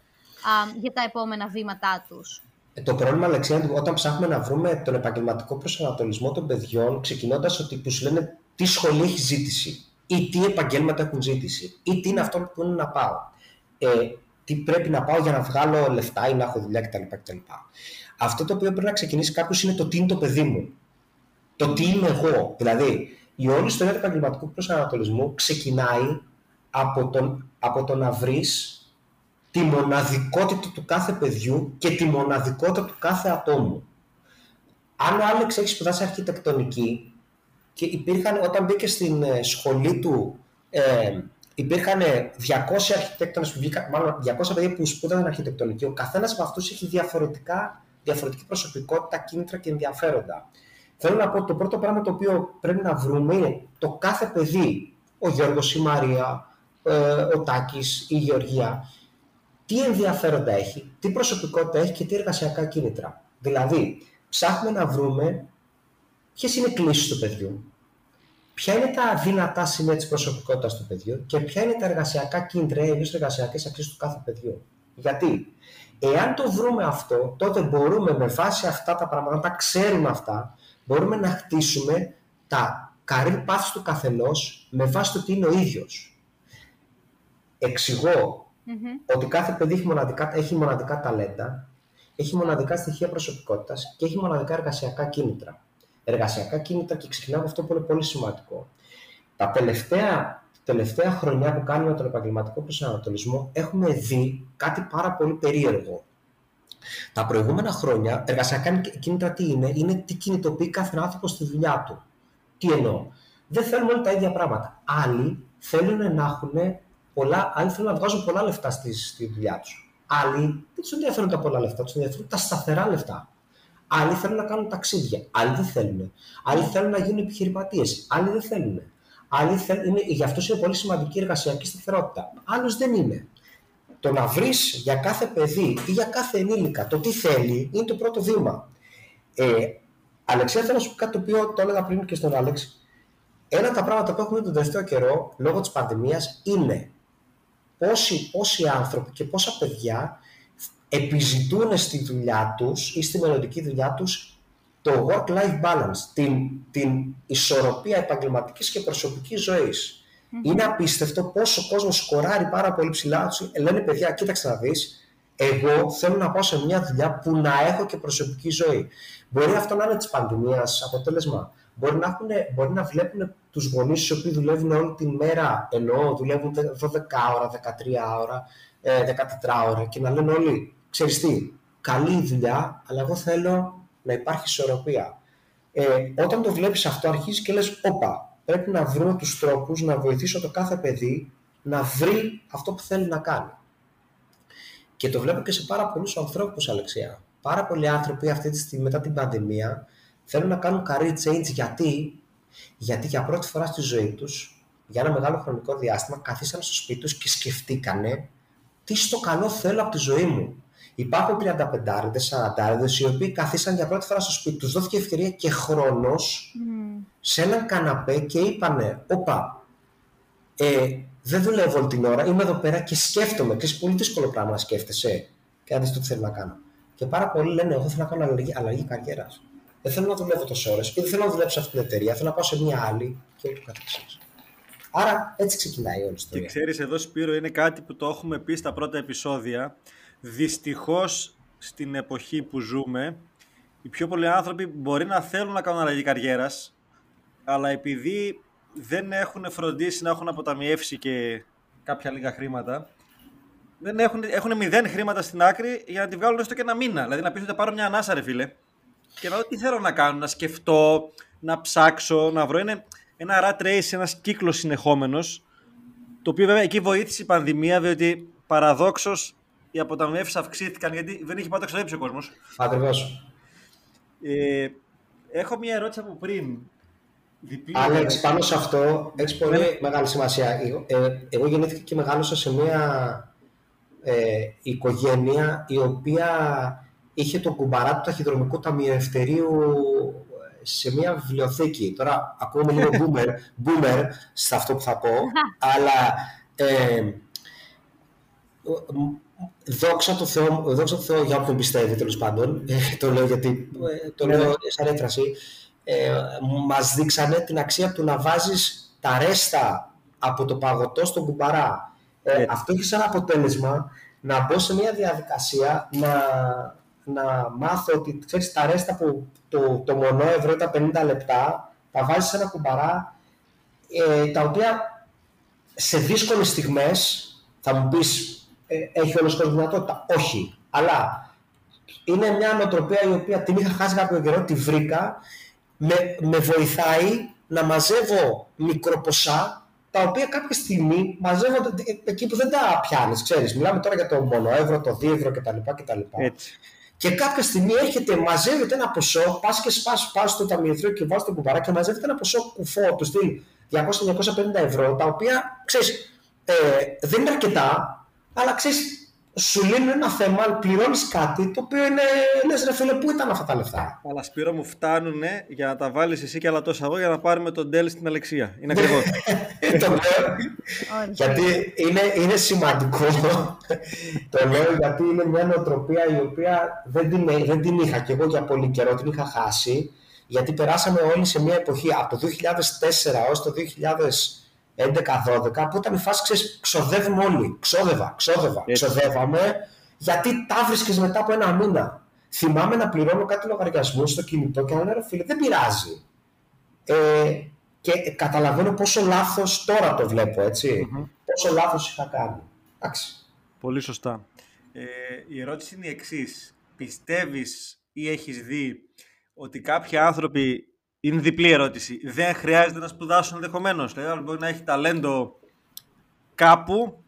για τα επόμενα βήματά τους; Ε, το πρόβλημα, Αλεξία, είναι ότι όταν ψάχνουμε να βρούμε τον επαγγελματικό προσανατολισμό των παιδιών, ξεκινώντας ότι που σου λένε τι σχολή έχει ζήτηση, ή τι επαγγέλματα έχουν ζήτηση, ή τι είναι αυτό που είναι να πάω. Ε, τι πρέπει να πάω για να βγάλω λεφτά ή να έχω δουλειά κτλ. κτλ. Αυτό το οποίο πρέπει να ξεκινήσει κάποιος είναι το τι είναι το παιδί μου. Το τι είμαι εγώ. Δηλαδή, η όλη ιστορία του επαγγελματικού προσανατολισμού ξεκινάει από, τον, από το να βρεις τη μοναδικότητα του κάθε παιδιού και τη μοναδικότητα του κάθε ατόμου. Αν ο Άλεξ έχει σπουδάσει αρχιτεκτονική και υπήρχαν, όταν μπήκε στην ε, σχολή του, ε, υπήρχαν 200 αρχιτέκτονες που βγήκαν, μάλλον 200 παιδιά που σπούδασαν αρχιτεκτονική. Ο καθένας από αυτούς έχει διαφορετικά, διαφορετική προσωπικότητα, κίνητρα και ενδιαφέροντα. Θέλω να πω το πρώτο πράγμα το οποίο πρέπει να βρούμε είναι το κάθε παιδί, ο Γιώργος, η Μαρία, ε, ο Τάκης, η Γεωργία, τι ενδιαφέροντα έχει, τι προσωπικότητα έχει και τι εργασιακά κίνητρα. Δηλαδή, ψάχνουμε να βρούμε ποιες είναι οι κλήσεις του παιδιού, ποια είναι τα δυνατά σημεία της προσωπικότητας του παιδιού και ποια είναι τα εργασιακά κίνητρα ή εργασιακές αξίες του κάθε παιδιού. Γιατί, εάν το βρούμε αυτό, τότε μπορούμε με βάση αυτά τα πράγματα, τα ξέρουμε αυτά, μπορούμε να χτίσουμε τα καρύ πάθη του καθενός με βάση το τι είναι ο ίδιος. Εξηγώ Mm-hmm. Ότι κάθε παιδί έχει μοναδικά, έχει μοναδικά ταλέντα, έχει μοναδικά στοιχεία προσωπικότητας και έχει μοναδικά εργασιακά κίνητρα. Εργασιακά κίνητρα και ξεκινάω από αυτό που είναι πολύ σημαντικό. Τα τελευταία, τελευταία χρονιά που κάνουμε τον επαγγελματικό προσανατολισμό έχουμε δει κάτι πάρα πολύ περίεργο. Τα προηγούμενα χρόνια, εργασιακά κίνητρα τι είναι, είναι τι κινητοποιεί κάθε άνθρωπο στη δουλειά του. Τι εννοώ; Δεν θέλουμε όλα τα ίδια πράγματα. Άλλοι θέλουν να έχουν πολλά, άλλοι θέλουν να βγάζουν πολλά λεφτά στη, στη δουλειά τους. Άλλοι δεν τους ενδιαφέρουν τα πολλά λεφτά, τους ενδιαφέρουν τα σταθερά λεφτά. Άλλοι θέλουν να κάνουν ταξίδια, άλλοι δεν θέλουν. Άλλοι θέλουν να γίνουν επιχειρηματίες, άλλοι δεν θέλουν. Άλλοι θέλουν, είναι, γι' αυτός είναι πολύ σημαντική η εργασιακή σταθερότητα. Άλλος δεν είναι. Το να βρεις για κάθε παιδί ή για κάθε ενήλικα το τι θέλει είναι το πρώτο βήμα. Ε, Αλεξία, θέλω να σου πω κάτι το οποίο το έλεγα πριν και στον Άλεξ. Ένα από τα πράγματα που έχουμε τον τελευταίο καιρό λόγω της πανδημίας είναι πόσοι, πόσοι άνθρωποι και πόσα παιδιά επιζητούν στη δουλειά τους ή στη μελλοντική δουλειά τους το work-life balance, την, την ισορροπία επαγγελματικής και προσωπικής ζωής. Είναι απίστευτο πόσο ο κόσμος σκοράρει πάρα πολύ ψηλά. Λένε παιδιά, κοίταξε να δεις, εγώ θέλω να πάω σε μια δουλειά που να έχω και προσωπική ζωή. Μπορεί αυτό να είναι της πανδημίας αποτέλεσμα μπορεί να, έχουν, μπορεί να βλέπουν τους γονείς οι οποίοι δουλεύουν όλη τη μέρα, ενώ δουλεύουν 12 ώρα, 13 ώρα, 14 ε, ώρα και να λένε όλοι, ξέρεις τι, καλή δουλειά, αλλά εγώ θέλω να υπάρχει ισορροπία. Ε, όταν το βλέπεις αυτό αρχίζεις και λες, όπα, πρέπει να βρούμε τους τρόπους να βοηθήσω το κάθε παιδί να βρει αυτό που θέλει να κάνει. Και το βλέπω και σε πάρα πολλούς ανθρώπους, Αλεξία. Πάρα πολλοί άνθρωποι αυτή τη στιγμή μετά την πανδημία θέλουν να κάνουν career change γιατί, γιατί για πρώτη φορά στη ζωή τους, για ένα μεγάλο χρονικό διάστημα, καθίσαν στο σπίτι τους και σκεφτήκανε τι στο καλό θέλω από τη ζωή μου. Υπάρχουν 35 40 οι οποίοι καθίσαν για πρώτη φορά στο σπίτι τους, δόθηκε ευκαιρία και χρόνος mm. σε έναν καναπέ και είπανε, όπα, ε, δεν δουλεύω όλη την ώρα, είμαι εδώ πέρα και σκέφτομαι. Και πολύ δύσκολο πράγμα να σκέφτεσαι και να δεις τι θέλω να κάνω. Και πάρα πολλοί λένε, εγώ θέλω να κάνω αλλαγή, αλλαγή καριέρας δεν θέλω να δουλεύω τόσες ώρες και δεν θέλω να δουλέψω σε αυτήν την εταιρεία. Θέλω να πάω σε μια άλλη και ούτω καθεξή. Άρα έτσι ξεκινάει όλη η ιστορία. Και ξέρεις, εδώ Σπύρο είναι κάτι που το έχουμε πει στα πρώτα επεισόδια. Δυστυχώς στην εποχή που ζούμε, οι πιο πολλοί άνθρωποι μπορεί να θέλουν να κάνουν αλλαγή καριέρας, αλλά επειδή δεν έχουν φροντίσει να έχουν αποταμιεύσει και κάποια λίγα χρήματα, δεν έχουν, έχουν μηδέν χρήματα στην άκρη για να τη βγάλουν έστω και ένα μήνα. Δηλαδή να πεις ότι πάρω μια ανάσα, ρε φίλε και να δω τι θέλω να κάνω, να σκεφτώ, να ψάξω, να βρω. Είναι ένα rat race, ένας κύκλος συνεχόμενος, το οποίο βέβαια εκεί βοήθησε η πανδημία, διότι παραδόξως οι αποταμιεύσεις αυξήθηκαν γιατί δεν είχε πάντα εξοδέψει ο κόσμος. Ακριβώς. Ε, έχω μια ερώτηση από πριν. Άλεξ, πάνω σε αυτό έχεις πολύ ναι. μεγάλη σημασία. Ε, εγώ γεννήθηκα και μεγάλωσα σε μια ε, οικογένεια η οποία είχε τον κουμπαρά του ταχυδρομικού ταμιευτηρίου σε μια βιβλιοθήκη. Τώρα ακούω λίγο boomer, boomer σε αυτό που θα πω, αλλά ε, δόξα τω Θεώ, δόξα τω Θεώ για όποιον πιστεύει τέλος πάντων, ε, το λέω γιατί ε, το λέω σαν έφραση, ε, μας δείξανε την αξία του να βάζεις τα ρέστα από το παγωτό στον κουμπαρά. Ε, αυτό έχει σαν αποτέλεσμα να μπω σε μια διαδικασία να, να μάθω ότι ξέρεις, τα ρέστα που το, το μονό ευρώ τα 50 λεπτά τα βάζεις σε ένα κουμπαρά ε, τα οποία σε δύσκολες στιγμές θα μου πεις ε, έχει όλος κόσμος δυνατότητα. Όχι. Αλλά είναι μια νοοτροπία η οποία την είχα χάσει κάποιο καιρό, τη βρήκα, με, με βοηθάει να μαζεύω μικροποσά τα οποία κάποια στιγμή μαζεύονται εκεί που δεν τα πιάνεις. Ξέρεις, μιλάμε τώρα για το μόνο ευρώ, το δίευρο κτλ. κτλ. Έτσι. Και κάποια στιγμή έρχεται, μαζεύεται ένα ποσό, πας και σπάς πας στο ταμιευτήριο και βάζεις το κουμπαρά και μαζεύεται ένα ποσό κουφό του στυλ 200-250 ευρώ, τα οποία ξέρεις, ε, δεν είναι αρκετά, αλλά ξέρεις, σου λύνουν ένα θέμα, πληρώνεις κάτι το οποίο είναι. Λες, ρε φίλε, πού ήταν αυτά τα λεφτά; Αλλά Σπύρο μου φτάνουν για να τα βάλεις εσύ και άλλα τόσα εγώ για να πάρουμε τον Ντέλ στην Αλεξία. Είναι ακριβώ. το λέω. γιατί είναι, είναι σημαντικό. το λέω γιατί είναι μια νοοτροπία η οποία δεν την, δεν την είχα και εγώ για πολύ καιρό, την είχα χάσει. Γιατί περάσαμε όλοι σε μια εποχή από το 2004 έως το 11-12, που ήταν η φάση, ξέρεις, ξοδεύουμε όλοι. Ξόδευα, ξόδευα, Έτσι. ξοδεύαμε, γιατί τα βρίσκε μετά από ένα μήνα. Θυμάμαι να πληρώνω κάτι λογαριασμό στο κινητό και να λέω, φίλε, δεν πειράζει. Ε, και καταλαβαίνω πόσο λάθος τώρα το βλέπω, έτσι. Mm-hmm. Πόσο λάθος είχα κάνει. Εντάξει. Πολύ σωστά. Ε, η ερώτηση είναι η εξής. Πιστεύεις ή έχεις δει ότι κάποιοι άνθρωποι είναι διπλή ερώτηση. Δεν χρειάζεται να σπουδάσουν ενδεχομένως. Δηλαδή, μπορεί να έχει ταλέντο κάπου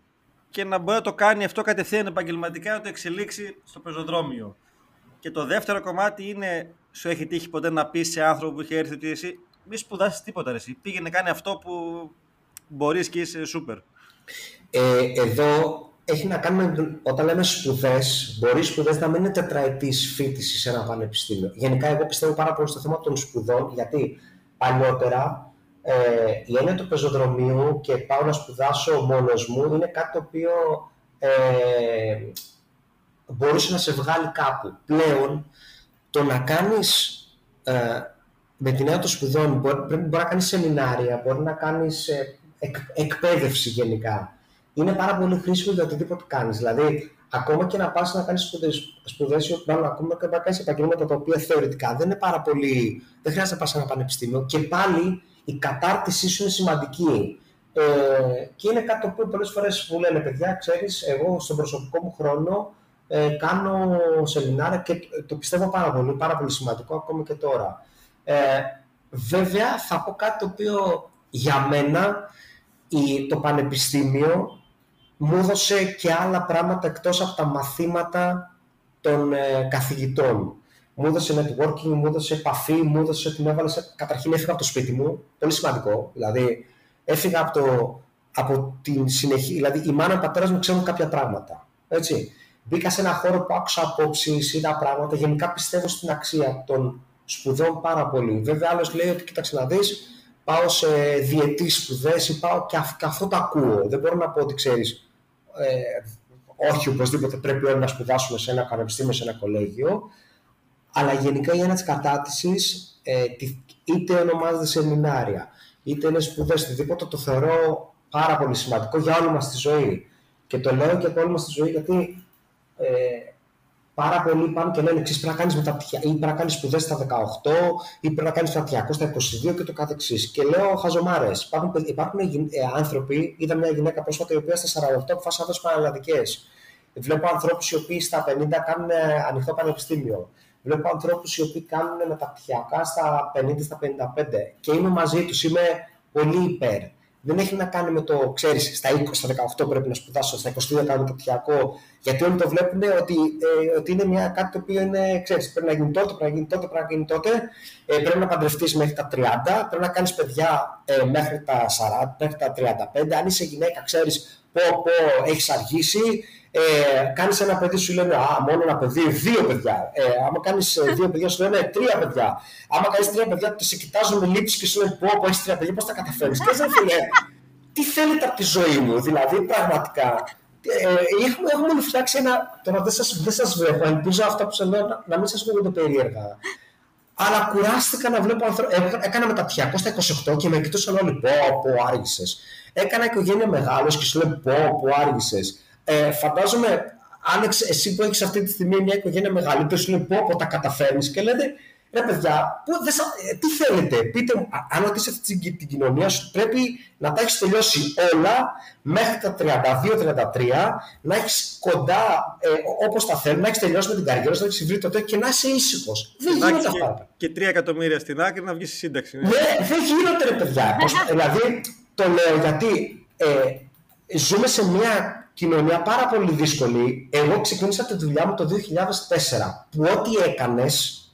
και να μπορεί να το κάνει αυτό κατευθείαν επαγγελματικά, να το εξελίξει στο πεζοδρόμιο. Και το δεύτερο κομμάτι είναι, σου έχει τύχει ποτέ να πεις σε άνθρωπο που έχει έρθει ότι εσύ μη σπουδάσεις τίποτα. Εσύ. Πήγαινε κάνει αυτό που μπορείς και είσαι σούπερ. Ε, εδώ έχει να κάνει με όταν λέμε σπουδές, μπορεί σπουδές να μην είναι τετραετής φίτησης σε ένα πανεπιστήμιο. Γενικά, εγώ πιστεύω πάρα πολύ στο θέμα των σπουδών, γιατί παλιότερα ε, η έννοια του πεζοδρομίου και πάω να σπουδάσω μόνος μου είναι κάτι το οποίο ε, μπορούσε να σε βγάλει κάπου. Πλέον, το να κάνεις ε, με την έννοια των σπουδών, μπορεί, μπορεί να κάνεις σεμινάρια, μπορεί να κάνεις ε, εκπαίδευση γενικά είναι πάρα πολύ χρήσιμο για οτιδήποτε κάνεις. Δηλαδή, ακόμα και να πας να κάνεις σπουδές, μάλλον ακόμα και να κάνεις επαγγέλματα τα οποία θεωρητικά δεν είναι πάρα πολύ. Δεν χρειάζεται να πας σε ένα πανεπιστήμιο και πάλι η κατάρτισή σου είναι σημαντική. Ε, και είναι κάτι το οποίο πολλές φορές μου λένε παιδιά, ξέρεις, εγώ στον προσωπικό μου χρόνο ε, κάνω σεμινάρια και το πιστεύω πάρα πολύ, πάρα πολύ σημαντικό ακόμα και τώρα. Ε, βέβαια, θα πω κάτι το οποίο για μένα η, το πανεπιστήμιο μου έδωσε και άλλα πράγματα εκτός από τα μαθήματα των ε, καθηγητών. Μου έδωσε networking, μου έδωσε επαφή, μου έδωσε την έβαλες Καταρχήν έφυγα από το σπίτι μου, πολύ σημαντικό. Δηλαδή, έφυγα από, το, από την συνεχή... Δηλαδή, η μάνα και ο πατέρας μου ξέρουν κάποια πράγματα. Έτσι. Μπήκα σε ένα χώρο που άκουσα απόψεις, είδα πράγματα. Γενικά πιστεύω στην αξία των σπουδών πάρα πολύ. Βέβαια, άλλος λέει ότι κοίταξε να δεις, πάω σε διετή σπουδές ή πάω και, και αυτό το ακούω. Δεν μπορώ να πω ότι ξέρεις, ε, όχι οπωσδήποτε πρέπει όλοι να σπουδάσουμε σε ένα πανεπιστήμιο, σε ένα κολέγιο, αλλά γενικά η ένα της κατάτηση ε, είτε ονομάζεται σεμινάρια, είτε είναι σπουδές, οτιδήποτε το θεωρώ πάρα πολύ σημαντικό για όλη μας τη ζωή. Και το λέω και για όλη μας τη ζωή γιατί ε, πάρα πολλοί πάνε και λένε εξή: πρέπει να κάνεις μεταπτυχία ή πρέπει να κάνεις σπουδές στα 18 ή πρέπει να κάνεις μεταπτυχιακό στα 22 και το καθεξής. Και λέω χαζομάρες. Υπάρχουν, υπάρχουν ε, άνθρωποι, είδα μια γυναίκα πρόσφατα η οποία στα 48 αποφάσισε να δώσει πανελλαδικές. Βλέπω ανθρώπους οι οποίοι στα 50 κάνουν ε, ανοιχτό πανεπιστήμιο. Βλέπω ανθρώπους οι οποίοι κάνουν μεταπτυχιακά στα 50, στα 55. Και είμαι μαζί τους, είμαι πολύ υπέρ δεν έχει να κάνει με το, ξέρεις, στα 20, στα 18 πρέπει να σπουδάσω, στα 22 κάνω το πτυχιακό, γιατί όλοι το βλέπουν ότι, ε, ότι είναι μια, κάτι το οποίο είναι, ξέρεις, πρέπει να γίνει τότε, πρέπει να γίνει τότε, πρέπει να γίνει τότε, ε, πρέπει να παντρευτείς μέχρι τα 30, πρέπει να κάνεις παιδιά ε, μέχρι τα 40, μέχρι τα 35, αν είσαι γυναίκα, ξέρεις, πω, πω, έχεις αργήσει, Ε, κάνεις ένα παιδί, σου λένε Α, μόνο ένα παιδί, δύο παιδιά. Ε, άμα κάνεις δύο παιδιά, σου λένε τρία παιδιά. Άμα κάνεις τρία παιδιά, σε κοιτάζουν με λήψη και σου λένε Πώ, πώ έχεις τρία παιδιά, πώς τα καταφέρει. Και δεν φίλε, τι θέλετε από τη ζωή μου, δηλαδή πραγματικά. Ε, έχουμε, έχουμε φτιάξει ένα. Τώρα δεν σας δεν σας βλέπω, ελπίζω αυτά που σας λέω να, να μην σας ακούγονται περίεργα. Αλλά κουράστηκα να βλέπω ανθρώπου. Έκανα μεταπτυχιακό στα 28 και με κοιτούσαν όλοι. Πω, πω, άργησες. Έκανα οικογένεια μεγάλος και σου λένε Πω, πω, άργησες. Ε, φαντάζομαι, Άλεξ, εσύ που έχεις αυτή τη στιγμή μια οικογένεια μεγαλύτερη, σου λέει Πω, πω, τα καταφέρνεις και λέτε Ρε παιδιά, που, δε, ε, τι θέλετε, πείτε μου, αν ρωτήσετε την, την κοινωνία σου, πρέπει να τα έχεις τελειώσει όλα μέχρι τα 32-33, να έχεις κοντά ε, όπως τα θέλει, να έχεις τελειώσει με την καριέρα σου, να έχεις βρει το τέτοιο και να είσαι ήσυχος. Δεν γίνονται αυτά. Και 3 εκατομμύρια στην άκρη να βγεις στη σύνταξη. Ναι, δεν γίνονται, ρε παιδιά. δηλαδή, το λέω γιατί ε, ζούμε σε μια κοινωνία πάρα πολύ δύσκολη. Εγώ ξεκίνησα τη δουλειά μου το 2004, που ό,τι έκανες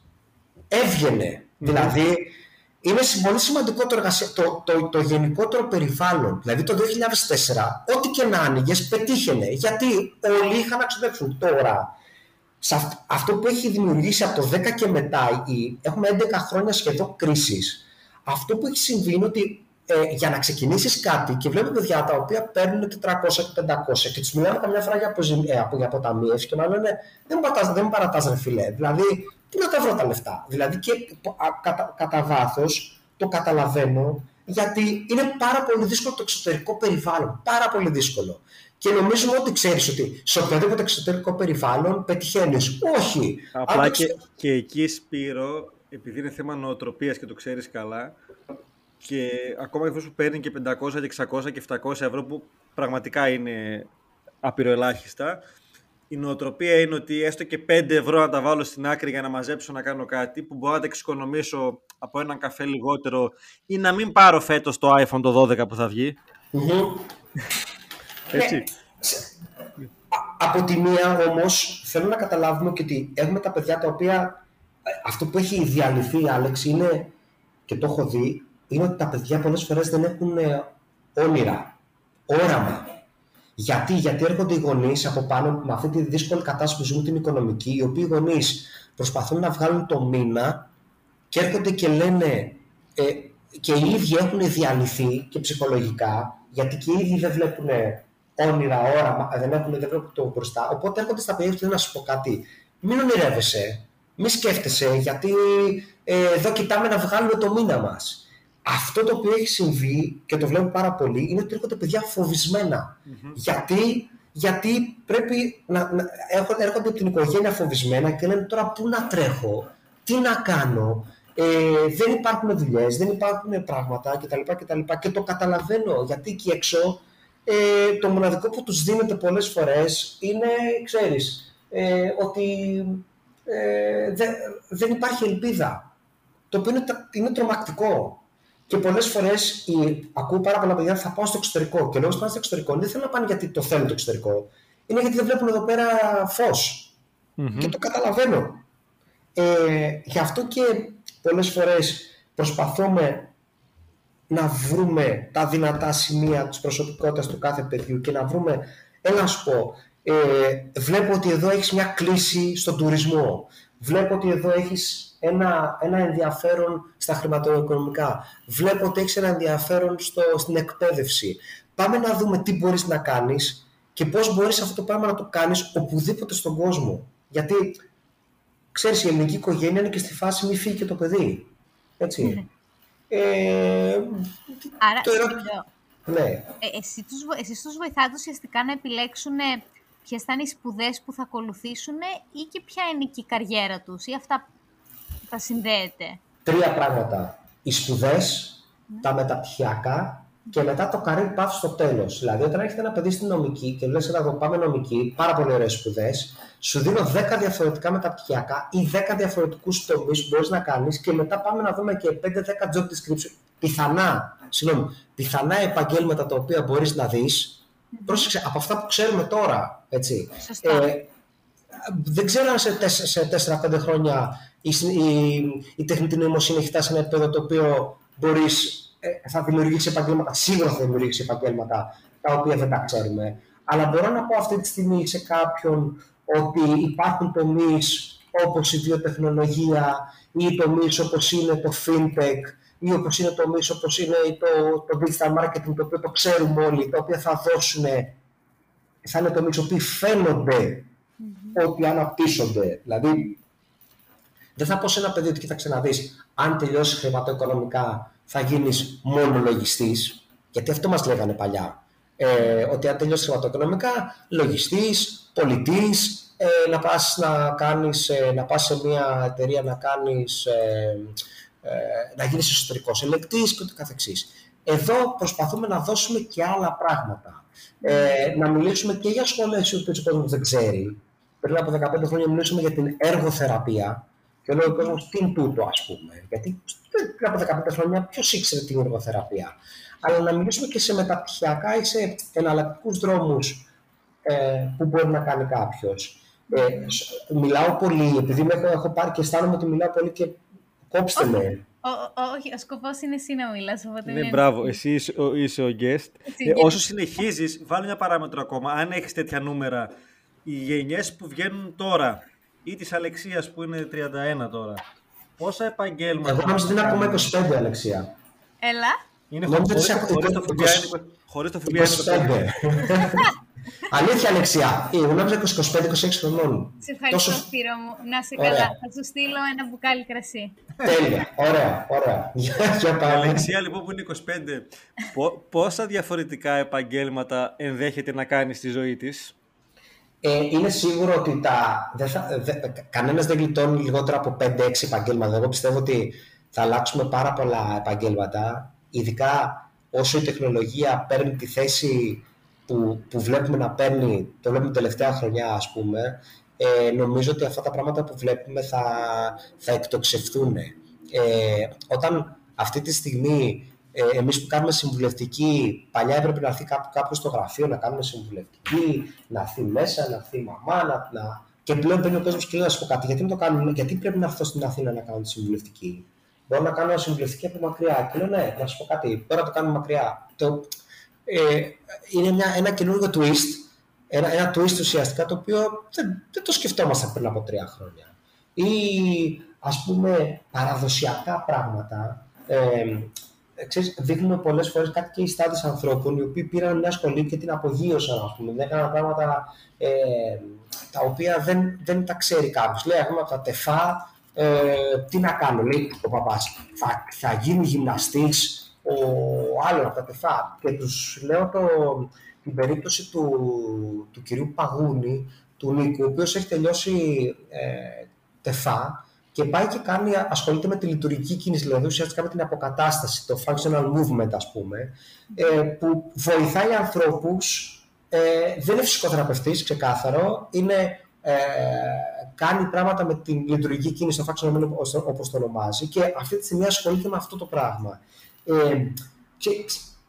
έβγαινε. Δηλαδή, είναι πολύ σημαντικό το, το, το, το, γενικότερο περιβάλλον. Δηλαδή, το 2004, ό,τι και να άνοιγες, πετύχαινε. Γιατί όλοι είχαν να ξοδέψουν. Τώρα, σε αυτό που έχει δημιουργήσει από το 10 και μετά, η, έχουμε 11 χρόνια σχεδόν κρίσης. Αυτό που έχει συμβεί είναι ότι ε, για να ξεκινήσεις κάτι και βλέπουμε παιδιά τα οποία παίρνουν 400 και 500 και τους μιλάμε καμιά φορά για, ε, από, για αποταμίευση και μα λένε δεν μου παρατάς, ρε φιλέ. Δηλαδή, Πού να τα βρω τα λεφτά. Δηλαδή και κατά, κατά βάθος το καταλαβαίνω γιατί είναι πάρα πολύ δύσκολο το εξωτερικό περιβάλλον. Πάρα πολύ δύσκολο. Και νομίζουμε ότι ξέρεις ότι σε οποιοδήποτε εξωτερικό περιβάλλον πετυχαίνεις. Όχι. Απλά και, και εκεί, Σπύρο, επειδή είναι θέμα νοοτροπίας και το ξέρεις καλά, και ακόμα και αυτός που παίρνει και 500 και 600 και 700 ευρώ που πραγματικά είναι απειροελάχιστα, η νοοτροπία είναι ότι έστω και 5 ευρώ να τα βάλω στην άκρη για να μαζέψω να κάνω κάτι που μπορώ να τα εξοικονομήσω από έναν καφέ λιγότερο ή να μην πάρω φέτος το iPhone το 12 που θα βγει. Έτσι. Ναι. Από τη μία όμως θέλω να καταλάβουμε και ότι έχουμε τα παιδιά τα οποία αυτό που έχει διαλυθεί Άλεξ είναι και το έχω δει είναι ότι τα παιδιά πολλές φορές δεν έχουν ε, όνειρα, όραμα. Γιατί, γιατί έρχονται οι γονείς από πάνω με αυτή τη δύσκολη κατάσταση που ζουν την οικονομική, οι οποίοι γονείς προσπαθούν να βγάλουν το μήνα και έρχονται και λένε ε, και οι ίδιοι έχουν διαλυθεί και ψυχολογικά, γιατί και οι ίδιοι δεν βλέπουν όνειρα, όραμα, δεν, έχουν, δεν βλέπουν το μπροστά. Οπότε έρχονται στα παιδιά και να σου πω κάτι. Μην ονειρεύεσαι, μην σκέφτεσαι, γιατί ε, εδώ κοιτάμε να βγάλουμε το μήνα μας αυτό το οποίο έχει συμβεί και το βλέπω πάρα πολύ είναι ότι έρχονται παιδιά Γιατί, γιατί πρέπει να, να έρχονται, έρχονται από την οικογένεια φοβισμένα και λένε τώρα πού να τρέχω, τι να κάνω, ε, δεν υπάρχουν δουλειές, δεν υπάρχουν πράγματα κτλ. κτλ. Και το καταλαβαίνω γιατί εκεί έξω ε, το μοναδικό που τους δίνεται πολλές φορές είναι, ξέρεις, ε, ότι ε, δεν υπάρχει ελπίδα. Το οποίο είναι, είναι τρομακτικό. Και πολλές φορές ακούω πάρα πολλά παιδιά θα πάω στο εξωτερικό. Και λόγω που πάνε στο εξωτερικό δεν θέλουν να πάνε γιατί το θέλουν το εξωτερικό. Είναι γιατί δεν βλέπουν εδώ πέρα φως. Και το καταλαβαίνω. Ε, γι' αυτό και πολλές φορές προσπαθούμε να βρούμε τα δυνατά σημεία της προσωπικότητας του κάθε παιδιού και να βρούμε, έλα να σου πω, ε, βλέπω ότι εδώ έχεις μια κλίση στον τουρισμό, βλέπω ότι εδώ έχεις ένα, ένα ενδιαφέρον στα χρηματοοικονομικά. Βλέπω ότι έχεις ένα ενδιαφέρον στο, στην εκπαίδευση. Πάμε να δούμε τι μπορείς να κάνεις και πώς μπορείς αυτό το πράγμα να το κάνεις οπουδήποτε στον κόσμο. Γιατί, ξέρεις, η ελληνική οικογένεια είναι και στη φάση μη φύγει και το παιδί. Έτσι. Ναι. Ε, Άρα, το ναι. Ε, εσύ τους, εσείς τους βοηθάτε ουσιαστικά να επιλέξουν ποιες θα είναι οι σπουδές που θα ακολουθήσουν ή και ποια είναι και η καριέρα τους ή αυτά τα συνδέεται. Τρία πράγματα. Οι σπουδές, τα μεταπτυχιακά και μετά το career path στο τέλος. Δηλαδή, όταν έρχεται ένα παιδί στην νομική και λες: Εδώ πάμε νομική, πάρα πολύ ωραίες σπουδές, σου δίνω 10 διαφορετικά μεταπτυχιακά ή 10 διαφορετικούς τομείς που μπορείς να κάνεις και μετά πάμε να δούμε και 5-10 job description. Πιθανά, συγγνώμη, πιθανά επαγγέλματα τα οποία μπορείς να δεις. Πρόσεξε, από αυτά που ξέρουμε τώρα, έτσι. Ε, δεν ξέρω αν σε 4-5 χρόνια η, η, η τεχνητή νοημοσύνη έχει φτάσει σε ένα επίπεδο το οποίο μπορείς, ε, θα δημιουργήσει επαγγέλματα, σίγουρα θα δημιουργήσει επαγγέλματα τα οποία δεν τα ξέρουμε. Αλλά μπορώ να πω αυτή τη στιγμή σε κάποιον ότι υπάρχουν τομείς όπως η βιοτεχνολογία ή τομείς όπως είναι το fintech ή όπως είναι τομείς όπως είναι το, το digital marketing, το οποίο το ξέρουμε όλοι, τα οποία θα δώσουν, θα είναι τομείς οποίοι φαίνονται mm-hmm. ότι αναπτύσσονται. Δηλαδή, δεν θα πω σε ένα παιδί ότι κοίταξε να δεις, αν τελειώσει χρηματοοικονομικά θα γίνεις μόνο λογιστής, γιατί αυτό μας λέγανε παλιά. Ε, ότι αν τελειώσει χρηματοοικονομικά, λογιστής, πολιτής, ε, να πας να κάνεις, ε, να πας σε μια εταιρεία να κάνεις, ε, ε, να γίνεις εσωτερικός ελεκτής και ούτω καθεξής. Εδώ προσπαθούμε να δώσουμε και άλλα πράγματα. Ε, να μιλήσουμε και για σχολές που ο κόσμος δεν ξέρει. Πριν από 15 χρόνια μιλήσαμε για την εργοθεραπεία και λέει ο κόσμος τι είναι τούτο ας πούμε. Γιατί πριν από 15 χρόνια ποιος ήξερε την εργοθεραπεία. Αλλά να μιλήσουμε και σε μεταπτυχιακά ή σε εναλλακτικούς δρόμους ε, που μπορεί να κάνει κάποιος. Ε, μιλάω πολύ, επειδή με έχω, έχω πάρει και αισθάνομαι ότι μιλάω πολύ και κόψτε με. Όχι, ο σκοπός είναι εσύ να μιλάς. Ναι, μπράβο, εσύ είσαι, είσαι ο guest. Ε, όσο συνεχίζεις, βάλει μια παράμετρο ακόμα. Αν έχεις τέτοια νούμερα, οι γενιές που βγαίνουν τώρα ή της Αλεξίας που είναι 31 τώρα, πόσα επαγγέλματα. Εγώ νόμιζα ότι είναι ακόμα 25 Αλεξία. Έλα. Είναι χωρίς το ΦΠΑ. 25. Αλήθεια, Αλεξία. Εγώ νόμιζα 25-26 χρονών. Σε ευχαριστώ, Σπύρο μου. Να σε καλά. Θα σου στείλω ένα μπουκάλι κρασί. Τέλεια. Ωραία, ωραία. Για Αλεξία, λοιπόν, που είναι 25, πόσα διαφορετικά επαγγέλματα ενδέχεται να κάνει στη ζωή της; Ε, είναι σίγουρο ότι τα, δεν θα, δε, κανένας δεν γλιτώνει λιγότερο από 5-6 επαγγέλματα. Εγώ πιστεύω ότι θα αλλάξουμε πάρα πολλά επαγγέλματα, ειδικά όσο η τεχνολογία παίρνει τη θέση που, που βλέπουμε να παίρνει, το βλέπουμε τελευταία χρονιά ας πούμε, ε, νομίζω ότι αυτά τα πράγματα που βλέπουμε θα, θα εκτοξευθούν. Ε, όταν αυτή τη στιγμή ε, εμείς που κάνουμε συμβουλευτική, παλιά έπρεπε να έρθει κάποιο στο γραφείο να κάνουμε συμβουλευτική, να έρθει μέσα, να έρθει η μαμά, να, να... και πλέον παίρνει ο κόσμος και λέει να σου πω κάτι, γιατί, το κάνουμε, γιατί πρέπει να έρθω στην Αθήνα να κάνω τη συμβουλευτική; Μπορώ να κάνω συμβουλευτική από μακριά. Και λέω ναι, να σου πω κάτι, τώρα το κάνουμε μακριά. Το, ε, είναι μια, ένα καινούργιο twist, ένα, ένα twist ουσιαστικά το οποίο δεν, δεν το σκεφτόμασταν πριν από τρία χρόνια. Ή ας πούμε παραδοσιακά πράγματα, ε, ξέρεις, δείχνουμε πολλές φορές κάτι και οι στάδες ανθρώπων οι οποίοι πήραν μια σχολή και την απογείωσαν, ας πούμε, έκαναν πράγματα ε, τα οποία δεν, δεν τα ξέρει κάποιος. Λέει, έχουμε από τα τεφά, ε, τι να κάνω, λέει ο παπάς, θα, θα γίνει γυμναστής, ο άλλο από τα τεφά. Και τους λέω το, την περίπτωση του, του κυρίου Παγούνη, του Νίκου, ο οποίος έχει τελειώσει ε, τεφά και πάει και κάνει, ασχολείται με τη λειτουργική κίνηση, δηλαδή ουσιαστικά με την αποκατάσταση, το functional movement ας πούμε, ε, που βοηθάει ανθρώπους, ε, δεν είναι φυσικοθεραπευτής, ξεκάθαρο, είναι, ε, κάνει πράγματα με την λειτουργική κίνηση, το functional movement όπως το ονομάζει και αυτή τη στιγμή ασχολείται με αυτό το πράγμα. Ε, και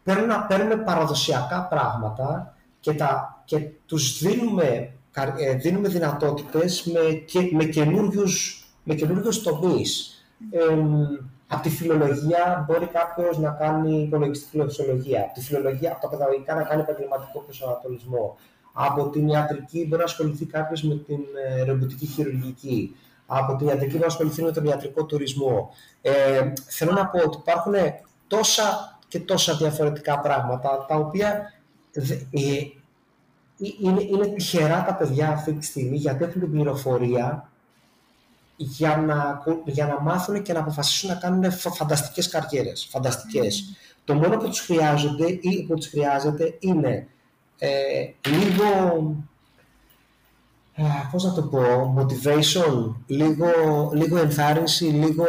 παίρνουμε, παίρνουμε παραδοσιακά πράγματα και, τα, και τους δίνουμε, ε, δίνουμε δυνατότητες με, και, με καινούριους, με καινούριους τομείς. Ε, από τη φιλολογία μπορεί κάποιος να κάνει υπολογιστική φιλοσοφία. Από τη φιλολογία, από τα παιδαγωγικά να κάνει επαγγελματικό προσανατολισμό. Από την ιατρική μπορεί να ασχοληθεί κάποιος με την ε, ρομποτική χειρουργική. Από την ιατρική μπορεί να ασχοληθεί με τον ιατρικό τουρισμό. Ε, θέλω να πω ότι υπάρχουν τόσα και τόσα διαφορετικά πράγματα, τα οποία ε, ε, είναι, είναι τυχερά τα παιδιά αυτή τη στιγμή, γιατί έχουν την πληροφορία για να, για να μάθουν και να αποφασίσουν να κάνουν φανταστικές καριέρες, φανταστικές. Το μόνο που τους χρειάζονται ή που τους χρειάζεται είναι ε, λίγο, ε, πώς να το πω, motivation, λίγο, λίγο ενθάρρυνση, λίγο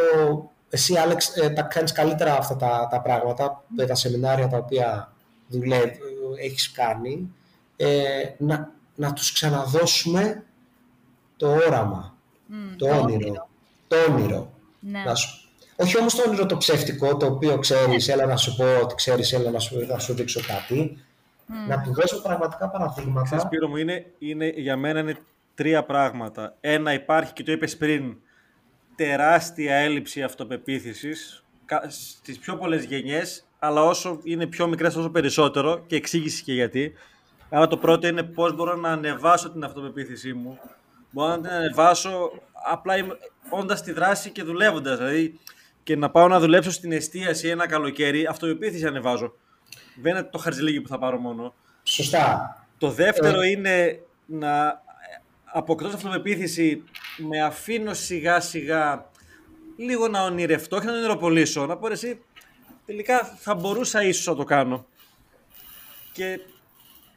εσύ, Άλεξ, ε, τα κάνεις καλύτερα αυτά τα, τα πράγματα, mm. τα σεμινάρια τα οποία δουλεύει, έχεις κάνει, ε, να, να τους ξαναδώσουμε το όραμα, το, όνειρο. Το όνειρο. Ναι. όχι όμως το όνειρο το ψεύτικο, το οποίο ξέρεις, έλα να σου πω ότι ξέρεις, έλα να σου, να σου δείξω κάτι. Να του δώσω πραγματικά παραδείγματα. Ξέρεις, Πύρο μου, είναι, είναι, για μένα είναι τρία πράγματα. Ένα υπάρχει και το είπες πριν, τεράστια έλλειψη αυτοπεποίθησης στις πιο πολλές γενιές, αλλά όσο είναι πιο μικρές όσο περισσότερο και εξήγησης και γιατί. Άρα το πρώτο είναι πώς μπορώ να ανεβάσω την αυτοπεποίθησή μου. Μπορώ να την ανεβάσω απλά όντας στη δράση και δουλεύοντας. Δηλαδή και να πάω να δουλέψω στην εστίαση ένα καλοκαίρι, αυτοπεποίθηση ανεβάζω. Δεν είναι το χαρτζηλίκι που θα πάρω μόνο. Σωστά. Το δεύτερο ε. είναι να αποκτώ αυτοπεποίθηση, με αφήνω σιγά σιγά λίγο να ονειρευτώ και να ονειροπολίσω. Να πω εσύ, τελικά θα μπορούσα ίσως να το κάνω. Και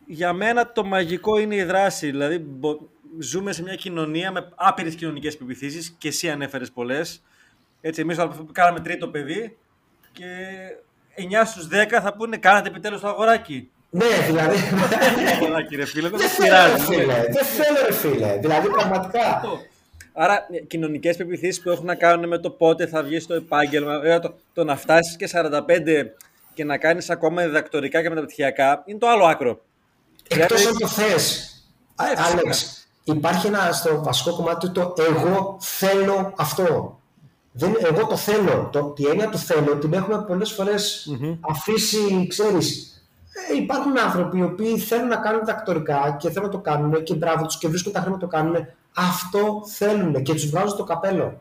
για μένα το μαγικό είναι η δράση. Δηλαδή, ζούμε σε μια κοινωνία με άπειρες κοινωνικές πεπιθήσεις και εσύ ανέφερες πολλές. Έτσι, εμείς κάναμε τρίτο παιδί και 9 στους 10 θα πούνε κάνατε επιτέλους το αγοράκι. Ναι, δηλαδή. αγοράκι ρε φίλε, δεν πειράζει. Δεν θέλω ρε φίλε, δηλαδή πραγματικά. Άρα, κοινωνικές πεπιθήσεις που έχουν να κάνουν με το πότε θα βγεις στο επάγγελμα, το, το να φτάσεις και 45 και να κάνεις ακόμα διδακτορικά και μεταπτυχιακά, είναι το άλλο άκρο. Εκτός αν το θε. Άλεξ, υπάρχει ένα στο βασικό κομμάτι το εγώ θέλω αυτό. Δεν, εγώ το θέλω. Το, τη έννοια του θέλω την έχουμε πολλές φορές mm-hmm. αφήσει, ξέρεις, ε, υπάρχουν άνθρωποι οι οποίοι θέλουν να κάνουν δακτορικά και θέλουν να το κάνουν και μπράβο τους και βρίσκουν τα χρήματα να το κάνουν. Αυτό θέλουν και τους βγάζουν το καπέλο.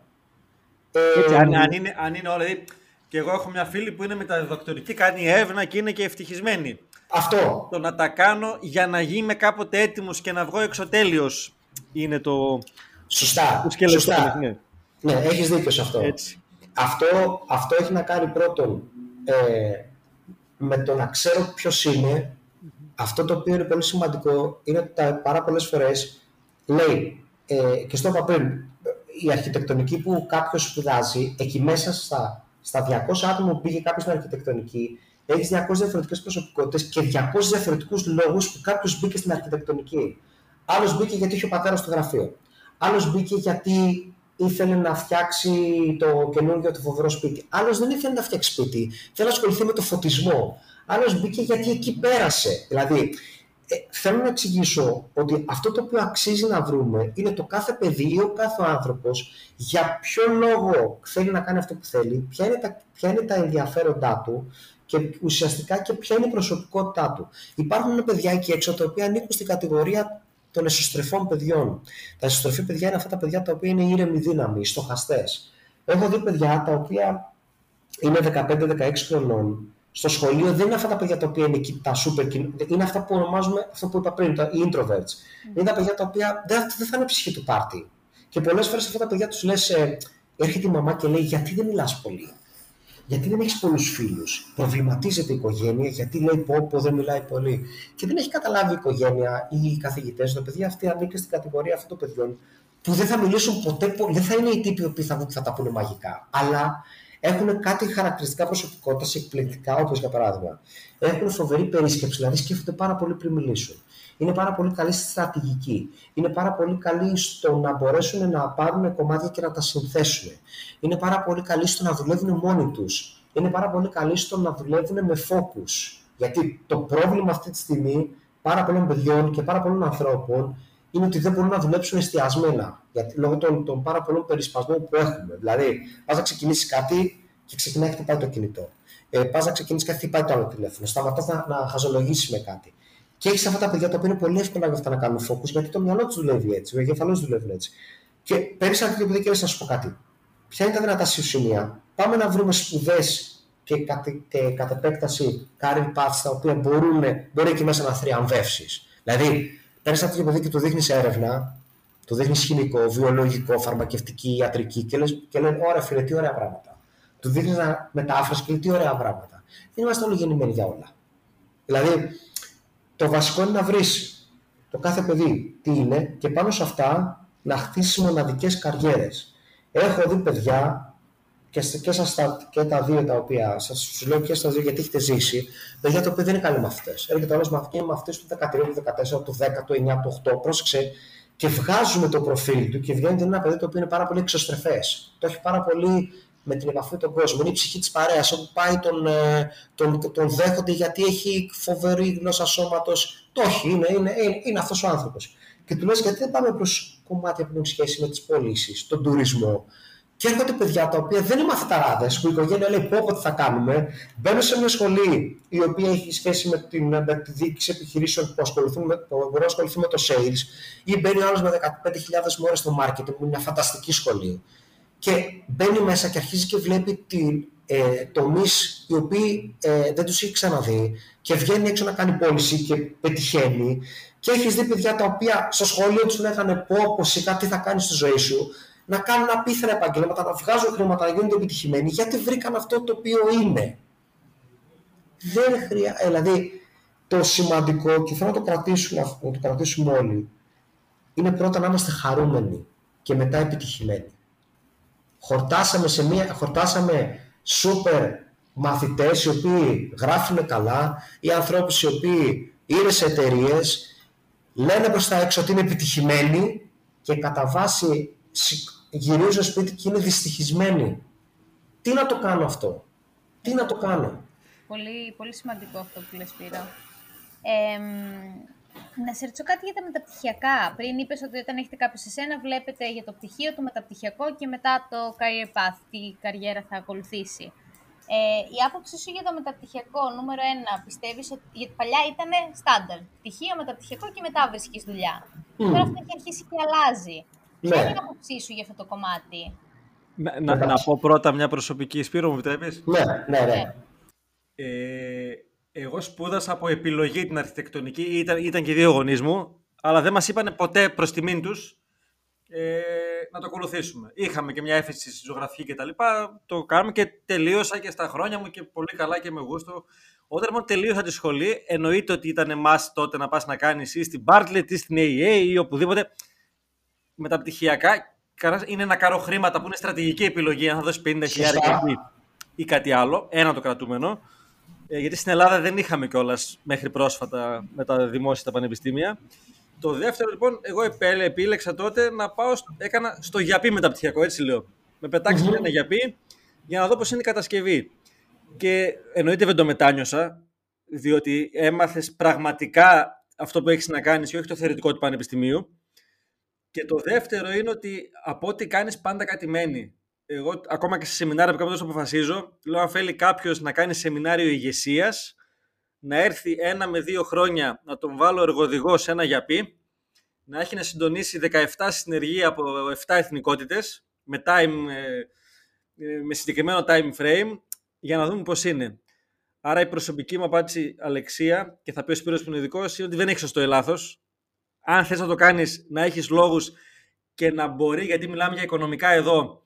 Ε, αν, αν, είναι, αν είναι όλα, δηλαδή, και εγώ έχω μια φίλη που είναι μεταδοκτορική, κάνει έρευνα και είναι και ευτυχισμένη. Αυτό. Το να τα κάνω για να γίνουμε κάποτε έτοιμος και να βγω εξωτέλειος είναι το... Σωστά. Το Σωστά. Ναι. ναι, έχεις δίκιο σε αυτό. Έτσι. Αυτό, αυτό έχει να κάνει πρώτον ε, με το να ξέρω ποιος είναι. Αυτό το οποίο είναι πολύ σημαντικό είναι ότι πάρα πολλές φορές λέει, ε, και στο είπα πριν, η αρχιτεκτονική που κάποιος σπουδάζει, εκεί μέσα στα, στα 200 άτομα που πήγε κάποιος στην αρχιτεκτονική, έχεις 200 διαφορετικές προσωπικότητες και 200 διαφορετικούς λόγους που κάποιος μπήκε στην αρχιτεκτονική. Άλλος μπήκε γιατί είχε ο πατέρας στο γραφείο. Άλλος μπήκε γιατί ήθελε να φτιάξει το καινούργιο του φοβερό σπίτι. Άλλος δεν ήθελε να φτιάξει σπίτι. Θέλει να ασχοληθεί με το φωτισμό. Άλλος μπήκε γιατί εκεί πέρασε. Δηλαδή, ε, θέλω να εξηγήσω ότι αυτό το οποίο αξίζει να βρούμε είναι το κάθε παιδί ή ο κάθε άνθρωπος για ποιο λόγο θέλει να κάνει αυτό που θέλει, ποια είναι τα, ποια είναι τα ενδιαφέροντά του και ουσιαστικά και ποια είναι η προσωπικότητά του. Υπάρχουν παιδιά εκεί έξω τα οποία ανήκουν στην κατηγορία των εσωστρεφών παιδιών. Τα εσωστρεφή παιδιά είναι αυτά τα παιδιά τα οποία είναι ήρεμοι δύναμοι, στοχαστές. Έχω δει παιδιά τα οποία είναι 15-16 χρονών. Στο σχολείο δεν είναι αυτά τα παιδιά τα οποία είναι τα super είναι αυτά που ονομάζουμε, αυτό που είπα πριν, τα introverts. Mm. Είναι τα παιδιά τα οποία δεν, δεν θα είναι ψυχή του πάρτι. Και πολλές φορές αυτά τα παιδιά τους λες, ε, έρχεται η μαμά και λέει: Γιατί δεν μιλάς πολύ; Γιατί δεν έχεις πολλούς φίλους. Προβληματίζεται η οικογένεια, γιατί λέει πω, πω δεν μιλάει πολύ. Και δεν έχει καταλάβει η οικογένεια ή οι καθηγητές, το παιδί αυτή ανήκει στην κατηγορία αυτών των παιδιών που δεν θα μιλήσουν ποτέ, δεν θα είναι οι τύποι που θα, θα τα πούνε μαγικά. Αλλά έχουν κάτι χαρακτηριστικά προσωπικότητας εκπληκτικά, όπως για παράδειγμα. Έχουν φοβερή περίσκεψη, δηλαδή σκέφτονται πάρα πολύ πριν μιλήσουν είναι πάρα πολύ καλή στη στρατηγική. Είναι πάρα πολύ καλή στο να μπορέσουν να πάρουν κομμάτια και να τα συνθέσουν. Είναι πάρα πολύ καλή στο να δουλεύουν μόνοι τους. Είναι πάρα πολύ καλή στο να δουλεύουν με focus. Γιατί το πρόβλημα αυτή τη στιγμή πάρα πολλών παιδιών και πάρα πολλών ανθρώπων είναι ότι δεν μπορούν να δουλέψουν εστιασμένα. Γιατί, λόγω των, των πάρα πολλών περισπασμών που έχουμε. Δηλαδή, πας να ξεκινήσεις κάτι και ξεκινάει να χτυπάει το κινητό. Ε, πας να ξεκινήσεις κάτι, χτυπάει το άλλο τηλέφωνο. Σταματάς να, να χαζολογήσεις με κάτι. Και έχεις αυτά τα παιδιά τα οποία είναι πολύ εύκολα για αυτά να κάνουν focus, γιατί το μυαλό τους δουλεύει έτσι, ο εγκεφαλός δουλεύει έτσι. Και παίρνεις ένα τέτοιο παιδί και λες να σου πω κάτι. Ποια είναι τα δυνατά σου σημεία; Πάμε να βρούμε σπουδές και, και κατ' επέκταση career paths τα οποία μπορούν, μπορεί εκεί μέσα να θριαμβεύσεις. Δηλαδή, παίρνεις ένα τέτοιο παιδί και του δείχνεις έρευνα, του δείχνεις χημικό, βιολογικό, φαρμακευτική, ιατρική και, λες, και λένε: Ωραία, φίλε, τι ωραία πράγματα. Του δείχνεις μετάφραση και λέει: Τι ωραία πράγματα. Δεν είμαστε όλοι γεννημένοι για όλα. Δηλαδή, το βασικό είναι να βρεις το κάθε παιδί τι είναι και πάνω σε αυτά να χτίσεις μοναδικές καριέρες. Έχω δει παιδιά και, και, σας, και τα δύο τα οποία σας λέω και στα δύο γιατί έχετε ζήσει, παιδιά τα οποία δεν είναι καλοί μαθητέ. Έρχεται όλο μαθητής μαθητέ του 13, του 14, του 10, του 9, του 8, πρόσεξε και βγάζουμε το προφίλ του και βγαίνει ένα παιδί το οποίο είναι πάρα πολύ εξωστρεφές. Το έχει πάρα πολύ με την επαφή με τον κόσμο. Είναι η ψυχή της παρέας. Όπου πάει τον, ε, τον, τον δέχονται γιατί έχει φοβερή γλώσσα σώματος. Το έχει, είναι, είναι, είναι, είναι αυτός ο άνθρωπος. Και του λες γιατί δεν πάμε προς κομμάτια που έχουν σχέση με τις πωλήσεις, τον τουρισμό, Και έρχονται παιδιά τα οποία δεν είναι μαθηταράδες, που η οικογένεια λέει πω πω τι θα κάνουμε. Μπαίνουν σε μια σχολή η οποία έχει σχέση με, την, με τη διοίκηση επιχειρήσεων που, ασχοληθούν με, που μπορεί να ασχοληθεί με το sales, ή μπαίνει άλλος με 15.000 μόρε στο marketing, που είναι μια φανταστική σχολή. Και μπαίνει μέσα και αρχίζει και βλέπει την, ε, τομεί οι οποίοι ε, δεν τους έχει ξαναδεί και βγαίνει έξω να κάνει πώληση και πετυχαίνει. Και έχεις δει παιδιά τα οποία στο σχολείο τους λέγανε πω, πω σιγά τι θα κάνεις στη ζωή σου να κάνουν απίθανα επαγγέλματα, να βγάζουν χρήματα, να γίνονται επιτυχημένοι, γιατί βρήκαν αυτό το οποίο είναι. Δεν χρειάζεται. Δηλαδή, το σημαντικό, και θέλω να το κρατήσουμε, να το κρατήσουμε όλοι, είναι πρώτα να είμαστε χαρούμενοι και μετά επιτυχημένοι. Χορτάσαμε, σε μια, χορτάσαμε σούπερ μαθητές οι οποίοι γράφουν καλά ή ανθρώπους οι οποίοι είναι σε εταιρείες, λένε προς τα έξω ότι είναι επιτυχημένοι και κατά βάση γυρίζουν στο σπίτι και είναι δυστυχισμένοι. Τι να το κάνω αυτό; Τι να το κάνω; Πολύ, πολύ σημαντικό αυτό που λες Πύρο. Ε, να σε ρωτήσω κάτι για τα μεταπτυχιακά. Πριν είπες ότι όταν έχετε κάποιο σε σένα, βλέπετε για το πτυχίο, το μεταπτυχιακό και μετά το career path, τι καριέρα θα ακολουθήσει. Ε, η άποψη σου για το μεταπτυχιακό, νούμερο ένα, πιστεύεις ότι γιατί παλιά ήταν στάνταρ. Πτυχίο, μεταπτυχιακό και μετά βρίσκεις δουλειά. Mm. Τώρα αυτό έχει αρχίσει και αλλάζει. Ναι. Ποια είναι η άποψή σου για αυτό το κομμάτι; Να, να, να πω πρώτα μια προσωπική Σπύρο, μου επιτρέπεις; Ναι, ναι, ναι. ναι. Ε, εγώ σπούδασα από επιλογή την αρχιτεκτονική, ήταν, ήταν και δύο γονείς μου, αλλά δεν μας είπαν ποτέ προς τιμήν τους ε, να το ακολουθήσουμε. Είχαμε και μια έφεση στη ζωγραφική και τα λοιπά, το κάνουμε και τελείωσα και στα χρόνια μου και πολύ καλά και με γούστο. Όταν λοιπόν τελείωσα τη σχολή, εννοείται ότι ήταν εμάς τότε να πας να κάνεις ή στην Bartlett ή στην AEA ή οπουδήποτε. Μεταπτυχιακά είναι να κάνω χρήματα που είναι στρατηγική επιλογή, αν θα δώσεις 50.000 ή κάτι άλλο, ένα το κρατούμενο. Ε, γιατί στην Ελλάδα δεν είχαμε κιόλας μέχρι πρόσφατα με τα δημόσια τα πανεπιστήμια. Το δεύτερο λοιπόν, εγώ επίλεξα τότε να πάω, έκανα στο γιαπί μεταπτυχιακό, έτσι λέω. Με πετάξει mm-hmm. ένα γιαπί για να δω πώς είναι η κατασκευή. Και εννοείται δεν το μετάνιωσα, διότι έμαθες πραγματικά αυτό που έχεις να κάνεις και όχι το θεωρητικό του πανεπιστημίου. Και το δεύτερο είναι ότι από ό,τι κάνεις πάντα κάτι μένει εγώ ακόμα και σε σεμινάρια που κάποτε αποφασίζω, λέω αν θέλει κάποιος να κάνει σεμινάριο ηγεσίας, να έρθει ένα με δύο χρόνια να τον βάλω εργοδηγό σε ένα γιαπί, να έχει να συντονίσει 17 συνεργεία από 7 εθνικότητες με, time, ε, ε, με συγκεκριμένο time frame για να δούμε πώς είναι. Άρα η προσωπική μου απάντηση, Αλεξία, και θα πει ο Σπύρος που είναι ειδικός, είναι ότι δεν έχεις σωστό ή λάθος. Αν θες να το κάνεις, να έχεις λόγους και να μπορεί, γιατί μιλάμε για οικονομικά εδώ,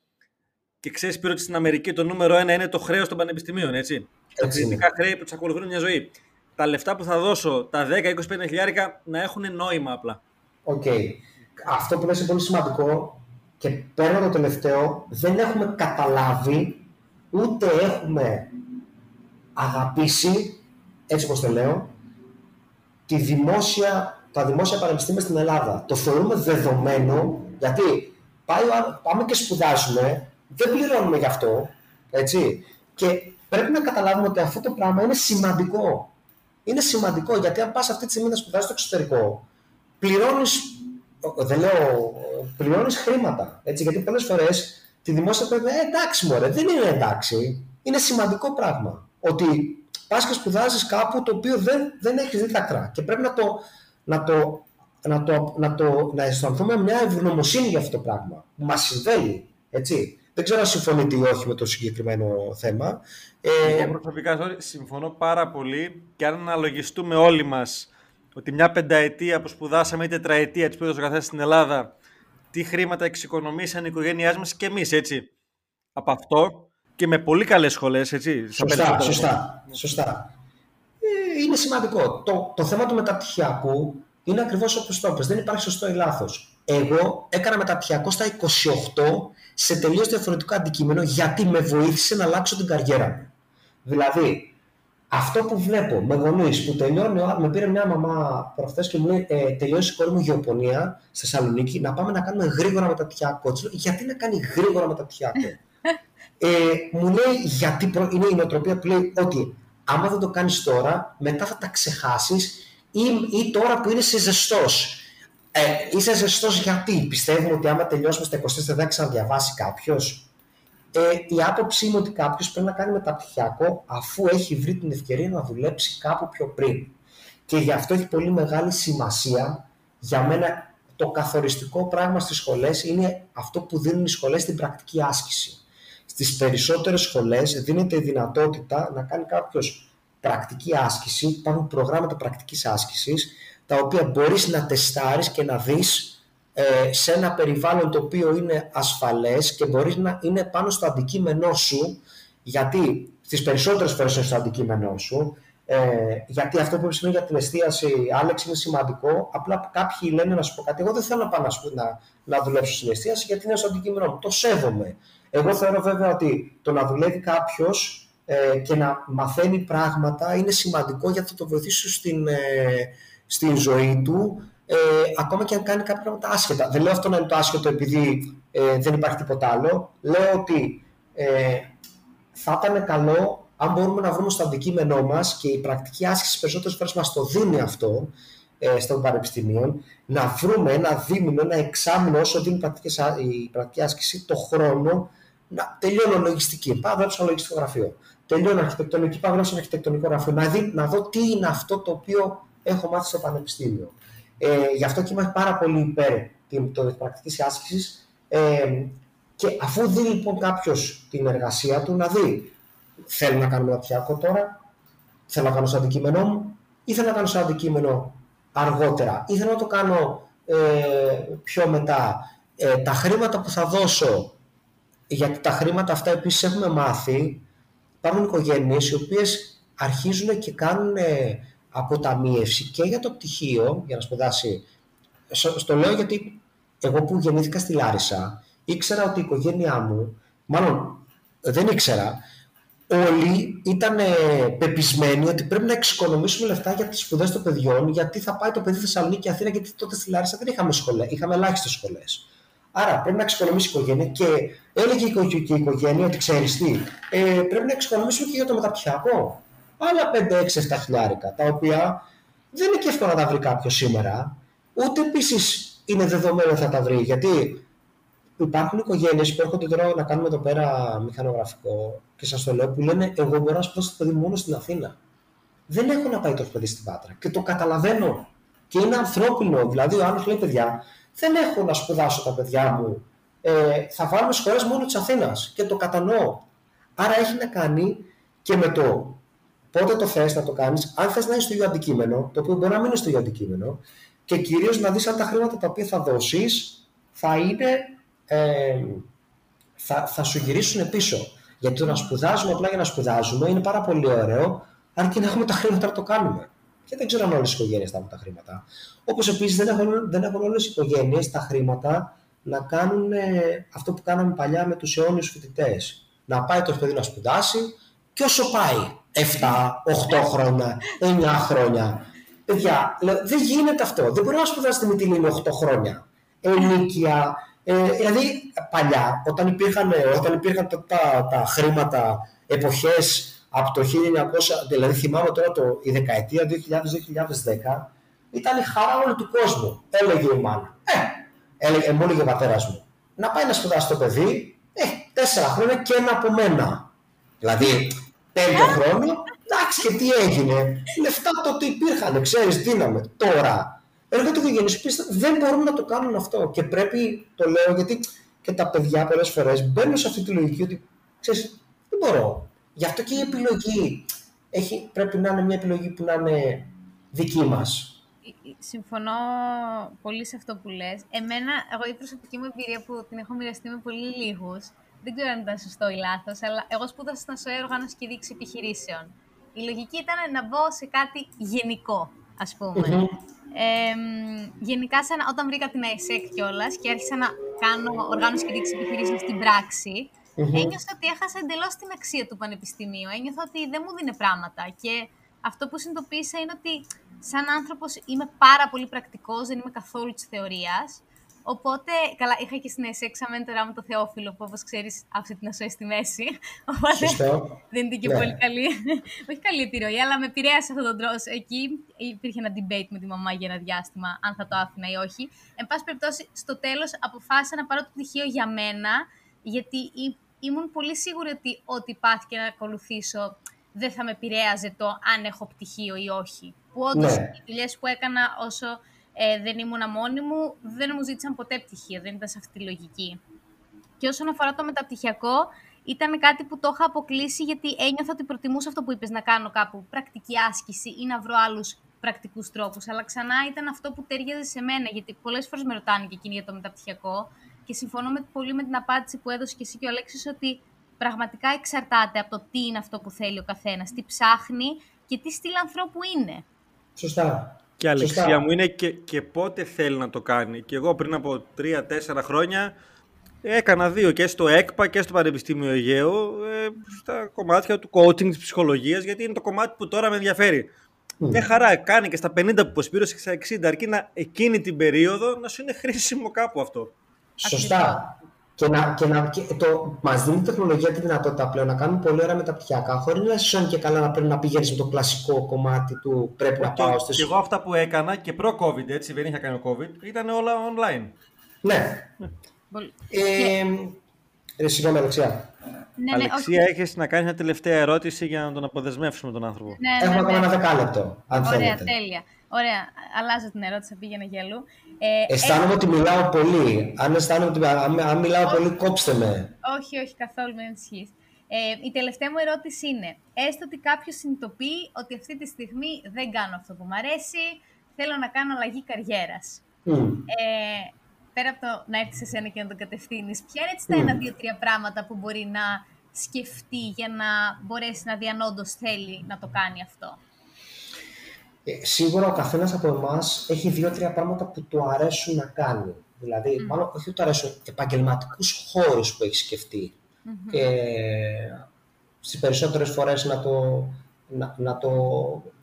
και ξέρεις πήρε ότι στην Αμερική το νούμερο ένα είναι το χρέος των πανεπιστημίων, έτσι. Τα φυσικά χρέη που τους ακολουθούν μια ζωή. Τα λεφτά που θα δώσω, τα 10-25 χιλιάρικα, να έχουν νόημα απλά. OK. Okay. Αυτό που είναι πολύ σημαντικό και παίρνω το τελευταίο, δεν έχουμε καταλάβει ούτε έχουμε αγαπήσει, έτσι όπως το λέω, τη δημόσια, τα δημόσια πανεπιστήμια στην Ελλάδα. Το θεωρούμε δεδομένο, γιατί πάει, πάμε και σπουδάζουμε δεν πληρώνουμε γι' αυτό. Έτσι. Και πρέπει να καταλάβουμε ότι αυτό το πράγμα είναι σημαντικό. Είναι σημαντικό γιατί αν πας αυτή τη στιγμή να σπουδάσεις στο εξωτερικό, πληρώνεις. Δεν λέω, πληρώνεις χρήματα. Έτσι, γιατί πολλές φορές τη δημόσια πρέπει ε, εντάξει, μωρέ, δεν είναι εντάξει. Είναι σημαντικό πράγμα. Ότι πας και σπουδάζεις κάπου το οποίο δεν, δεν έχεις δει τα Και πρέπει να το, να το, να το, να το, να αισθανθούμε μια ευγνωμοσύνη για αυτό το πράγμα που μας συμβαίνει. Έτσι. Δεν ξέρω αν συμφωνείτε ή όχι με το συγκεκριμένο θέμα. Ε, Εγώ προσωπικά συμφωνώ πάρα πολύ και αν αναλογιστούμε όλοι μας ότι μια πενταετία που σπουδάσαμε ή τετραετία της σπουδάσαμε καθένας στην Ελλάδα, τι χρήματα εξοικονομήσαν οι οικογένειά μας και εμείς, έτσι. Από αυτό και με πολύ καλές σχολές, έτσι. Σωστά, σωστά. σωστά. Ε, είναι σημαντικό. Το, το θέμα του μεταπτυχιακού είναι ακριβώς όπως το είπες. Δεν υπάρχει σωστό ή λάθος. Εγώ έκανα μεταπτυχιακό στα 28 σε τελείως διαφορετικό αντικείμενο γιατί με βοήθησε να αλλάξω την καριέρα μου. Δηλαδή, αυτό που βλέπω με γονείς που τελειώνει, με πήρε μια μαμά προχθές και μου λέει: ε, Τελειώσει η κόρη μου γεωπονία στη Θεσσαλονίκη, να πάμε να κάνουμε γρήγορα μεταπτυχιακό. γιατί να κάνει γρήγορα μεταπτυχιακό; ε, μου λέει: Γιατί είναι η νοοτροπία που λέει ότι άμα δεν το κάνεις τώρα, μετά θα τα ξεχάσεις ή, ή τώρα που είναι σε ζεστός. Ε, είσαι ζεστός γιατί; Πιστεύουμε ότι άμα τελειώσουμε στα 24 θα ξαναδιαβάσει κάποιος. ε, η άποψή μου ότι κάποιος πρέπει να κάνει μεταπτυχιακό αφού έχει βρει την ευκαιρία να δουλέψει κάπου πιο πριν. Και γι' αυτό έχει πολύ μεγάλη σημασία για μένα το καθοριστικό πράγμα στις σχολές είναι αυτό που δίνουν οι σχολές στην πρακτική άσκηση. Στις περισσότερες σχολές δίνεται η δυνατότητα να κάνει κάποιος πρακτική άσκηση, υπάρχουν προγράμματα πρακτικής άσκησης, τα οποία μπορείς να τεστάρεις και να δεις ε, σε ένα περιβάλλον το οποίο είναι ασφαλές και μπορείς να είναι πάνω στο αντικείμενό σου, γιατί στις περισσότερες φορές είναι στο αντικείμενό σου, ε, γιατί αυτό που είπες για την εστίαση, Άλεξ, είναι σημαντικό. Απλά κάποιοι λένε να σου πω κάτι. Εγώ δεν θέλω να πάω να, να, να δουλέψω στην εστίαση γιατί είναι στο αντικείμενό μου. Το σέβομαι. Εγώ θεωρώ βέβαια ότι το να δουλεύει κάποιος ε, και να μαθαίνει πράγματα είναι σημαντικό γιατί θα το βοηθήσει στην, ε, στην ζωή του ε, ακόμα και αν κάνει κάποια πράγματα άσχετα. Δεν λέω αυτό να είναι το άσχετο επειδή ε, δεν υπάρχει τίποτα άλλο. Λέω ότι ε, θα ήταν καλό αν μπορούμε να βρούμε στο αντικείμενό μας και η πρακτική άσκηση περισσότερες φορές μας το δίνει αυτό ε, στον πανεπιστήμιο, να βρούμε ένα δίμηνο, ένα εξάμεινο όσο δίνει η πρακτική άσκηση, το χρόνο να τελειώνω λογιστική. Πάω να στο λογιστικό γραφείο. Τελειώνω αρχιτεκτονική, πάω στο αρχιτεκτονικό γραφείο. Να, δει, να δω τι είναι αυτό το οποίο έχω μάθει στο πανεπιστήμιο. Ε, γι' αυτό και είμαι πάρα πολύ υπέρ τη πρακτικής άσκησης. Ε, και αφού δει λοιπόν κάποιος την εργασία του, να δει θέλω να κάνω μεταπτυχιακό τώρα, θέλω να κάνω σαν αντικείμενό μου ή θέλω να κάνω σαν αντικείμενο αργότερα ή θέλω να το κάνω ε, πιο μετά. Ε, τα χρήματα που θα δώσω, γιατί τα χρήματα αυτά επίσης έχουμε μάθει, υπάρχουν οικογένειες οι οποίες αρχίζουν και κάνουν ε, αποταμίευση και για το πτυχίο, για να σπουδάσει. Στο λέω γιατί εγώ που γεννήθηκα στη Λάρισα, ήξερα ότι η οικογένειά μου, μάλλον δεν ήξερα, όλοι ήταν πεπισμένοι ότι πρέπει να εξοικονομήσουμε λεφτά για τις σπουδές των παιδιών, γιατί θα πάει το παιδί Θεσσαλονίκη Αθήνα, γιατί τότε στη Λάρισα δεν είχαμε σχολέ, είχαμε ελάχιστες σχολές. Άρα πρέπει να εξοικονομήσει η οικογένεια και έλεγε και η οικογένεια ότι ξέρεις τι, ε, πρέπει να εξοικονομήσουμε και για το μεταπτυχιακό. Άλλα 5, 6, 7 χιλιάρικα, τα οποία δεν είναι και εύκολο να τα βρει κάποιος σήμερα, ούτε επίσης είναι δεδομένο ότι θα τα βρει. Γιατί υπάρχουν οικογένειες που έρχονται τώρα να κάνουμε εδώ πέρα μηχανογραφικό και σας το λέω που λένε: Εγώ μπορώ να σπουδάσω το παιδί μόνο στην Αθήνα. Δεν έχω να πάει το παιδί στην Πάτρα. Και το καταλαβαίνω. Και είναι ανθρώπινο. Δηλαδή, ο άλλος λέει: Παιδιά, δεν έχω να σπουδάσω τα παιδιά μου. Ε, θα βάλουμε σχολέ μόνο της Αθήνας. Και το κατανοώ. Άρα έχει να κάνει και με το πότε το θες να το κάνεις, αν θες να είναι στο ίδιο αντικείμενο, το οποίο μπορεί να μην είναι στο ίδιο αντικείμενο, και κυρίως να δεις αν τα χρήματα τα οποία θα δώσεις θα είναι ε, θα, θα σου γυρίσουν πίσω. Γιατί το να σπουδάζουμε απλά για να σπουδάζουμε είναι πάρα πολύ ωραίο, αρκεί να έχουμε τα χρήματα να το κάνουμε. Και δεν ξέρω αν όλες οι οικογένειες θα έχουν τα χρήματα. Όπως επίσης δεν έχουν, δεν έχουν όλες οι οικογένειες τα χρήματα να κάνουν ε, αυτό που κάναμε παλιά με τους αιώνιους φοιτητές. Να πάει το παιδί να σπουδάσει και όσο πάει, 7, 8 χρόνια, 9 χρόνια. Παιδιά, δεν γίνεται αυτό. Δεν μπορεί να σπουδάσει τη Μητυλίνη 8 χρόνια. Ενίκεια, ε, δηλαδή, παλιά, όταν υπήρχαν, όταν υπήρχαν τα, τα, τα χρήματα εποχές από το 1900, δηλαδή θυμάμαι τώρα το, η δεκαετία 2000-2010, ήταν η χαρά όλου του κόσμου, έλεγε η μάνα. Ε, έλεγε, μου έλεγε ο πατέρας μου, να πάει να σπουδάσει το παιδί, ε, τέσσερα χρόνια και ένα από μένα. Δηλαδή, πέντε χρόνο, εντάξει και τι έγινε. Λεφτά τότε υπήρχαν, ξέρεις, δύναμε. Τώρα, έρχονται οικογένειε που δεν μπορούν να το κάνουν αυτό. Και πρέπει, το λέω γιατί και τα παιδιά πολλές φορές μπαίνουν σε αυτή τη λογική ότι ξέρεις, δεν μπορώ. Γι' αυτό και η επιλογή έχει, πρέπει να είναι μια επιλογή που να είναι δική μας. Συμφωνώ πολύ σε αυτό που λες. Εμένα, εγώ η προσωπική μου εμπειρία που την έχω μοιραστεί με πολύ λίγους, δεν ξέρω αν ήταν σωστό ή λάθος, αλλά εγώ σπούδασα στην ΑΣΟΕ Οργάνωση και Δίξη Επιχειρήσεων. Η λογική ήταν να μπω σε κάτι γενικό, ας πούμε. Ε, γενικά, σαν, όταν βρήκα την ΑΕΣΕΚ κιόλας και άρχισα να κάνω οργάνωση και δείξη επιχειρήσεων στην πράξη, mm-hmm. ένιωσα ότι έχασα εντελώς την αξία του πανεπιστημίου. Ένιωθα ότι δεν μου δίνει πράγματα. Και αυτό που συνειδητοποίησα είναι ότι, σαν άνθρωπος, είμαι πάρα πολύ πρακτικός, δεν είμαι καθόλου της θεωρίας. Οπότε, καλά, είχα και στην ΕΣΕ εξαμέντορά μου το Θεόφιλο, που όπως ξέρεις, άφησε την ασοέ στη μέση. Οπότε δεν ήταν και ναι. πολύ καλή. Όχι καλή επιρροή, αλλά με επηρέασε αυτόν τον τρόπο. Εκεί υπήρχε ένα debate με τη μαμά για ένα διάστημα, αν θα το άφηνα ή όχι. Εν πάση περιπτώσει, στο τέλος αποφάσισα να πάρω το πτυχίο για μένα, γιατί ήμουν πολύ σίγουρη ότι ό,τι πάθηκε να ακολουθήσω δεν θα με επηρέαζε το αν έχω πτυχίο ή όχι. Που όντως Ναι. οι δουλειές που έκανα όσο ε, δεν ήμουν μόνη μου, δεν μου ζήτησαν ποτέ πτυχίο, δεν ήταν σε αυτή τη λογική. Και όσον αφορά το μεταπτυχιακό, ήταν κάτι που το είχα αποκλείσει γιατί ένιωθα ότι προτιμούσα αυτό που είπες να κάνω κάπου πρακτική άσκηση ή να βρω άλλους πρακτικούς τρόπους. Αλλά ξανά ήταν αυτό που τέριαζε σε μένα, γιατί πολλές φορές με ρωτάνε και εκείνοι για το μεταπτυχιακό και συμφωνώ με, πολύ με την απάντηση που έδωσε και εσύ και ο Αλέξης ότι πραγματικά εξαρτάται από το τι είναι αυτό που θέλει ο καθένας, τι ψάχνει και τι στυλ ανθρώπου είναι. Σωστά. Και η αλεξία Σωστά. μου είναι και, και πότε θέλει να το κάνει. Και εγώ πριν από 3-4 χρόνια έκανα δύο και στο ΕΚΠΑ και στο Πανεπιστήμιο Αιγαίου ε, στα κομμάτια του coaching της ψυχολογίας γιατί είναι το κομμάτι που τώρα με ενδιαφέρει. Μμ. Μια χαρά κάνει και στα 50 που σπήρωσε και στα 60 αρκεί να εκείνη την περίοδο να σου είναι χρήσιμο κάπου αυτό. Σωστά. Και, να, και, να, και το, μας δίνει η τεχνολογία τη δυνατότητα πλέον να κάνουμε πολύ ωραία μεταπτυχιακά, χωρίς να είσαι και καλά να πρέπει να πηγαίνεις με το κλασικό κομμάτι του πρέπει να Και, πάω στις... και εγώ αυτά που έκανα και προ-COVID, έτσι, δεν είχα κάνει COVID, ήταν όλα online. Ναι. Πολύ- Ε, ε, συγγνώμη, Αλεξία. Ναι, ναι, Αλεξία, όχι. έχεις να κάνεις μια τελευταία ερώτηση για να τον αποδεσμεύσουμε τον άνθρωπο. Ναι, ναι, Έχουμε ακόμα ναι. ένα δεκάλεπτο, αν Ωραία, θέλετε. τέλεια. Ωραία, αλλάζω την ερώτηση, θα πήγαινε για αλλού. Ε, Αισθάνομαι ότι μιλάω πολύ. Αν αισθάνομαι ότι αν, αν μιλάω πολύ, κόψτε με. Όχι, όχι, καθόλου με ενισχύει. Ε, η τελευταία μου ερώτηση είναι, έστω ότι κάποιος συνειδητοποιεί ότι αυτή τη στιγμή δεν κάνω αυτό που μου αρέσει, θέλω να κάνω αλλαγή καριέρας. Μμ. Ε, πέρα από το να έρθεις σε σένα και να τον κατευθύνεις, ποια είναι έτσι τα Μμ. ένα, δύο, τρία πράγματα που μπορεί να σκεφτεί για να μπορέσει να δει αν όντως θέλει να το κάνει αυτό; Ε, σίγουρα ο καθένας από εμάς έχει δύο-τρία πράγματα που του αρέσουν να κάνει. Δηλαδή, μάλλον όχι ότι του αρέσουν, επαγγελματικούς χώρους που έχεις σκεφτεί. Και στις περισσότερες φορές να το, να, να το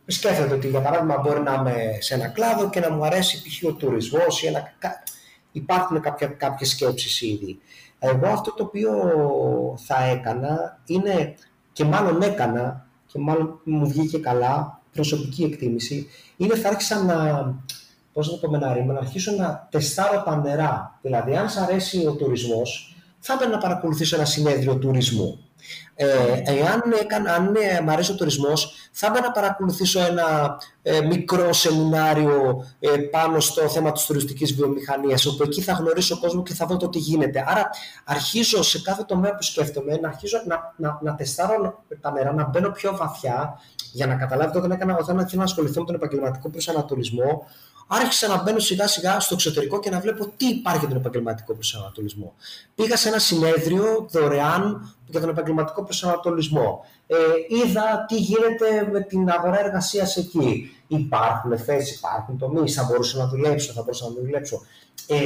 σκέφτεται ότι για παράδειγμα μπορεί να είμαι σε ένα κλάδο και να μου αρέσει π.χ. ο τουρισμός ή ένα, κα- υπάρχουν κάποια, κάποιες σκέψεις ήδη. Εγώ αυτό το οποίο θα έκανα είναι και μάλλον έκανα και μάλλον μου βγήκε καλά προσωπική εκτίμηση είναι θα άρχισα να πώς να το πω με ένα ρήμα, να αρχίσω να τεστάρω τα νερά. Δηλαδή, αν σ' αρέσει ο τουρισμός, θα έπρεπε να παρακολουθήσω ένα συνέδριο τουρισμού. Ε, εάν έκανα, αν ε, μ' αρέσει ο τουρισμός, θα έπρεπε να παρακολουθήσω ένα ε, μικρό σεμινάριο ε, πάνω στο θέμα της τουριστικής βιομηχανίας, όπου εκεί θα γνωρίσω κόσμο και θα δω το τι γίνεται. Άρα, αρχίζω σε κάθε τομέα που σκέφτομαι, να αρχίζω να, να, να τεστάρω τα νερά, να μπαίνω πιο βαθιά, για να καταλάβετε όταν έκανα, όταν ήθελα να ασχοληθώ με τον επαγγελματικό προσανατολισμό, άρχισα να μπαίνω σιγά σιγά στο εξωτερικό και να βλέπω τι υπάρχει για τον επαγγελματικό προσανατολισμό. Πήγα σε ένα συνέδριο δωρεάν για τον επαγγελματικό προσανατολισμό. Ε, είδα τι γίνεται με την αγορά εργασίας εκεί. Υπάρχουν θέσεις, υπάρχουν τομείς, θα μπορούσα να δουλέψω, θα μπορούσα να δουλέψω. Ε,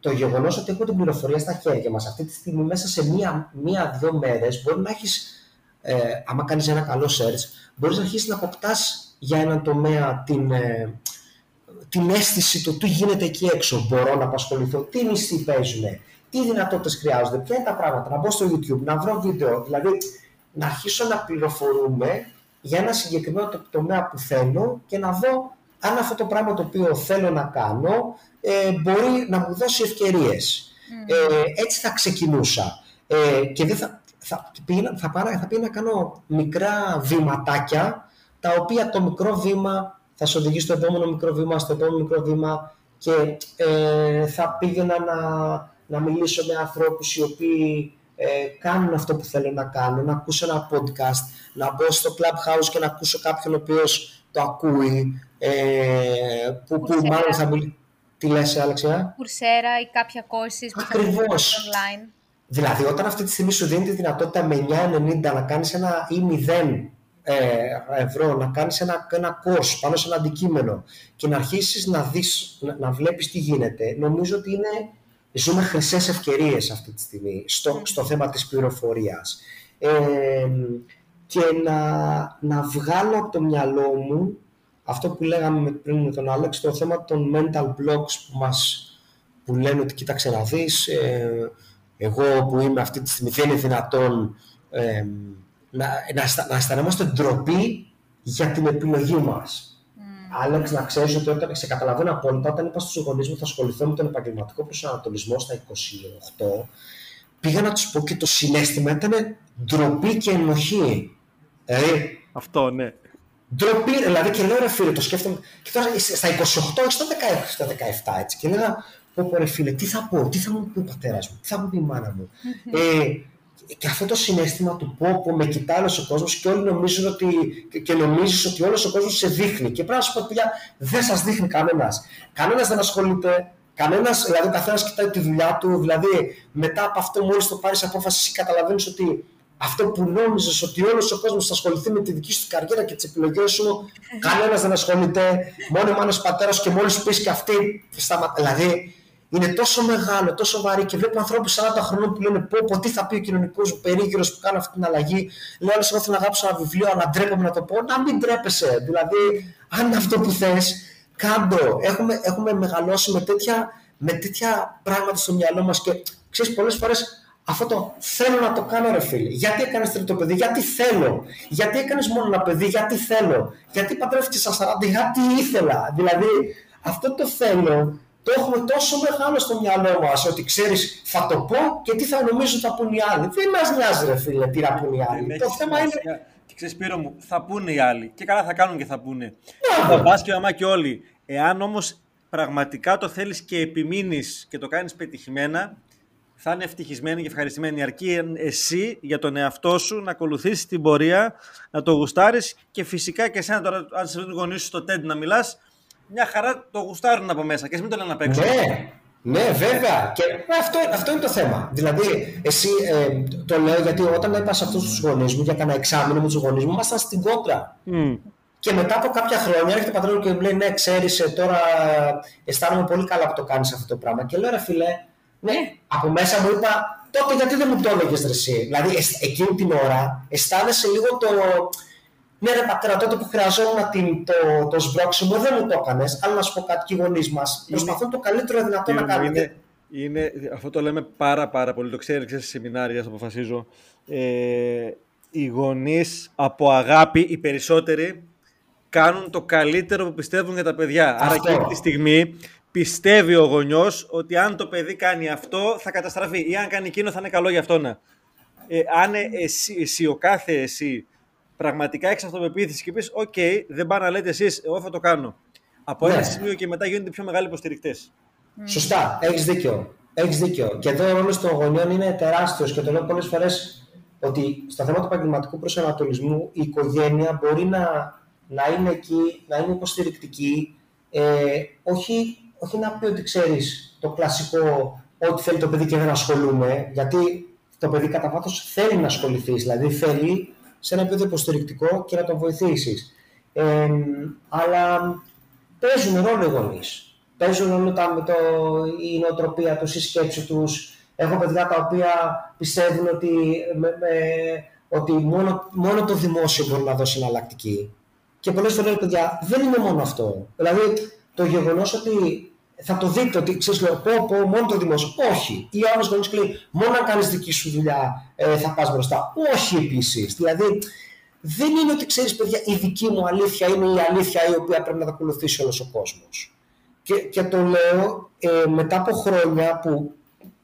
το γεγονός ότι έχω την πληροφορία στα χέρια μας αυτή τη στιγμή, μέσα σε μία-δύο μία, δύο μέρες, μπορεί να έχεις, ε, άμα κάνεις ένα καλό search, μπορείς να αρχίσεις να αποκτά για έναν τομέα την, ε, την αίσθηση του τι γίνεται εκεί έξω. Μπορώ να απασχοληθώ, τι μισθοί παίζουν, τι δυνατότητες χρειάζονται, ποια είναι τα πράγματα. Να μπω στο YouTube, να βρω βίντεο. Δηλαδή, να αρχίσω να πληροφορούμε για ένα συγκεκριμένο το- τομέα που θέλω και να δω αν αυτό το πράγμα το οποίο θέλω να κάνω ε, μπορεί να μου δώσει ευκαιρίες. Ε, έτσι θα ξεκινούσα. Ε, και δεν θα, θα, πήγαινα, θα, πάρα, θα πήγαινα να κάνω μικρά βηματάκια, τα οποία το μικρό βήμα θα σε οδηγήσει στο επόμενο μικρό βήμα, στο επόμενο μικρό βήμα και ε, θα πήγαινα να, να μιλήσω με ανθρώπους οι οποίοι ε, κάνουν αυτό που θέλω να κάνω, να ακούσω ένα podcast, να μπω στο Clubhouse και να ακούσω κάποιον ο οποίος το ακούει, ε, που, που Coursera. μάλλον θα μιλήσει. Τι λες, Αλεξία; Κουρσέρα ή κάποια courses που θα Ακριβώς. βρεις online. Δηλαδή, όταν αυτή τη στιγμή σου δίνει τη δυνατότητα με 9,90 να κάνεις ένα ή 0 ε, ευρώ, να κάνεις ένα, ένα course πάνω σε ένα αντικείμενο και να αρχίσεις να, δεις, να, να βλέπεις τι γίνεται, νομίζω ότι είναι, ζούμε χρυσές ευκαιρίες αυτή τη στιγμή στο, στο θέμα της πληροφορίας. Ε, και να, να βγάλω από το μυαλό μου αυτό που λέγαμε με- πριν με τον Άλεξ, το θέμα των mental blocks που μας που λένε ότι κοίταξε να δεις, ε, εγώ που είμαι αυτή τη στιγμή δεν είναι δυνατόν ε, να, να, αισθα- να αισθανόμαστε ντροπή για την επιλογή μας. Άλεξ, να ξέρεις ότι όταν σε καταλαβαίνω απόλυτα, όταν είπα στους γονείς μου θα ασχοληθώ με τον επαγγελματικό προσανατολισμό στα 28, πήγα να τους πω και το συνέστημα ήταν ντροπή και ενοχή. Δηλαδή, Αυτό, ναι. Ντροπή, δηλαδή και λέω ρε φίλε, το σκέφτομαι. Και τώρα στα 28, στα 16, στα 17 έτσι. Και λέγα, πω πω ρε φίλε, τι θα πω, τι θα μου πει ο πατέρας μου, τι θα μου πει η μάνα μου. ε, και αυτό το συνέστημα του πω, πω με κοιτάει όλος ο κόσμος και όλοι νομίζουν ότι. και νομίζεις ότι όλος ο κόσμος σε δείχνει. Και πρέπει να σου πω, παιδιά, δεν σας δείχνει κανένας. Κανένας δεν ασχολείται. Κανένας, δηλαδή ο καθένας κοιτάει τη δουλειά του. Δηλαδή, μετά από αυτό, μόλις το πάρεις απόφαση, καταλαβαίνεις ότι αυτό που νόμιζες ότι όλος ο κόσμος θα ασχοληθεί με τη δική σου καριέρα και τις επιλογές σου, κανένας δεν ασχολείται. Μόνο ο μάνας πατέρας και μόλις πεις και αυτή. Δηλαδή, είναι τόσο μεγάλο, τόσο βαρύ και βλέπω ανθρώπους 40 χρόνων που λένε πω, πω τι θα πει ο κοινωνικός μου περίγυρος που κάνει αυτή την αλλαγή. Λέω, εγώ θέλω να γράψω ένα βιβλίο, αλλά ντρέπομαι να το πω. Να μην τρέπεσαι. Δηλαδή, αν είναι αυτό που θες, κάντο. Έχουμε, έχουμε μεγαλώσει με τέτοια, με τέτοια πράγματα στο μυαλό μας και ξέρεις, πολλές φορές αυτό το θέλω να το κάνω, ρε φίλε. Γιατί έκανες τρίτο παιδί, γιατί θέλω; Γιατί έκανες μόνο ένα παιδί, γιατί θέλω; Γιατί παντρεύτηκε στα 40, γιατί ήθελα; Δηλαδή, αυτό το θέλω το έχουμε τόσο μεγάλο στο μυαλό μας ότι ξέρεις, θα το πω και τι θα νομίζω θα πούν οι άλλοι. Δεν μας νοιάζει, ρε φίλε, τι θα πούν οι άλλοι. το θέμα είναι. Και ξέρεις, Πύρο μου, θα πούνε οι άλλοι. Και καλά θα κάνουν και θα πούνε. Θα πα και μαμά και όλοι. Εάν όμως πραγματικά το θέλεις και επιμείνεις και το κάνεις πετυχημένα, θα είναι ευτυχισμένοι και ευχαριστημένοι. Αρκεί εσύ για τον εαυτό σου να ακολουθήσεις την πορεία, να το γουστάρεις και φυσικά και εσένα τώρα, αν σε βρουν γονείς σου στο TED να μιλάς, μια χαρά το γουστάρουν από μέσα και μην το λένε να παίξουν. Ναι, ναι, βέβαια. Και αυτό, αυτό είναι το θέμα. Δηλαδή, εσύ ε, το λέω γιατί όταν είπα σε αυτούς τους γονείς μου για κανένα εξάμεινο με τους γονείς μου, ήμασταν στην κόντρα. Mm. Και μετά από κάποια χρόνια έρχεται ο πατρόν και μου λέει: Ναι, ξέρεις, ε, τώρα αισθάνομαι πολύ καλά που το κάνεις αυτό το πράγμα. Και λέω: Ρε φίλε, ναι, από μέσα μου είπα: Τότε γιατί δεν μου το έλεγες εσύ. Δηλαδή, εκείνη την ώρα αισθάνεσαι λίγο το ναι, ρε πατέρα, τότε που χρειαζόμουν την, το, το σμπρόξιμο δεν μου το έκανες. Αλλά να σου πω κάτι, και οι γονείς μας προσπαθούν το καλύτερο δυνατό να κάνουν. Είναι, είναι, αυτό το λέμε πάρα πάρα πολύ. Το ξέρεις, ξέρεις σε σεμινάρια, σας αποφασίζω. Ε, οι γονείς από αγάπη, οι περισσότεροι, κάνουν το καλύτερο που πιστεύουν για τα παιδιά. Αυτό. Άρα και αυτή τη στιγμή πιστεύει ο γονιός ότι αν το παιδί κάνει αυτό θα καταστραφεί ή αν κάνει εκείνο θα είναι καλό για αυτόν. Ε, αν εσύ, εσύ, ο κάθε εσύ πραγματικά έχεις αυτοπεποίθηση και πεις: Οκ, δεν πάνε να λέτε εσείς, εγώ θα το κάνω. Από ναι. ένα σημείο και μετά γίνονται πιο μεγάλοι υποστηρικτές. Σωστά, έχεις δίκιο. Έχεις δίκιο. Και εδώ ο ρόλος των γονιών είναι τεράστιος και το λέω πολλές φορές ότι στα θέματα του επαγγελματικού προσανατολισμού η οικογένεια μπορεί να, να είναι εκεί, να είναι υποστηρικτική. Ε, όχι, όχι να πει ότι ξέρεις το κλασικό ότι θέλει το παιδί και δεν ασχολούμαι, γιατί το παιδί κατά βάθος θέλει να ασχοληθείς. Δηλαδή θέλει σε ένα επίπεδο υποστηρικτικό και να τον βοηθήσεις. Ε, αλλά παίζουν ρόλο οι γονείς. Παίζουν ρόλο τα, το, η νοοτροπία τους, η σκέψη τους. Έχω παιδιά τα οποία πιστεύουν ότι, με, με, ότι μόνο, μόνο το δημόσιο μπορεί να δώσει εναλλακτική. Και πολλές φορές, παιδιά, δεν είναι μόνο αυτό. Δηλαδή, το γεγονός ότι θα το δείτε ότι ξέρεις, λέω, πω, πω, μόνο το δημόσιο. Όχι. Ή ο άλλο γονεί λέει, μόνο αν κάνεις δική σου δουλειά ε, θα πας μπροστά. Όχι επίσης. Δηλαδή, δεν είναι ότι ξέρεις, παιδιά, η δική μου αλήθεια είναι η αλήθεια η οποία πρέπει να τα ακολουθήσει όλος ο κόσμος. Και, και το λέω ε, μετά από χρόνια που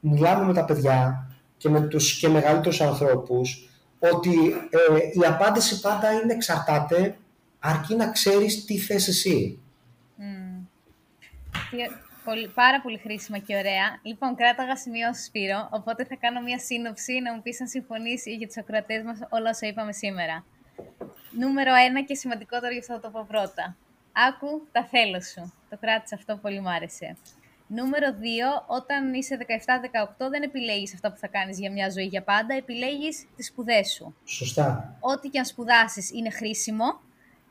μιλάμε με τα παιδιά και με τους και μεγαλύτερους ανθρώπους ότι ε, η απάντηση πάντα είναι εξαρτάται αρκεί να ξέρεις τι θες εσύ. Πολύ, πάρα πολύ χρήσιμα και ωραία. Λοιπόν, κράταγα σημειώσεις, Σπύρο, οπότε θα κάνω μία σύνοψη να μου πεις αν συμφωνήσει για τους ακροατές μας όλα όσα είπαμε σήμερα. Νούμερο ένα και σημαντικότερο, γι' αυτό θα το πω πρώτα. Άκου τα θέλω σου. Το κράτησε αυτό, πολύ μ' άρεσε. Νούμερο 2, όταν είσαι 17-18, δεν επιλέγεις αυτά που θα κάνεις για μια ζωή για πάντα, επιλέγεις τις σπουδές σου. Σωστά. Ό,τι και αν σπουδάσεις είναι χρήσιμο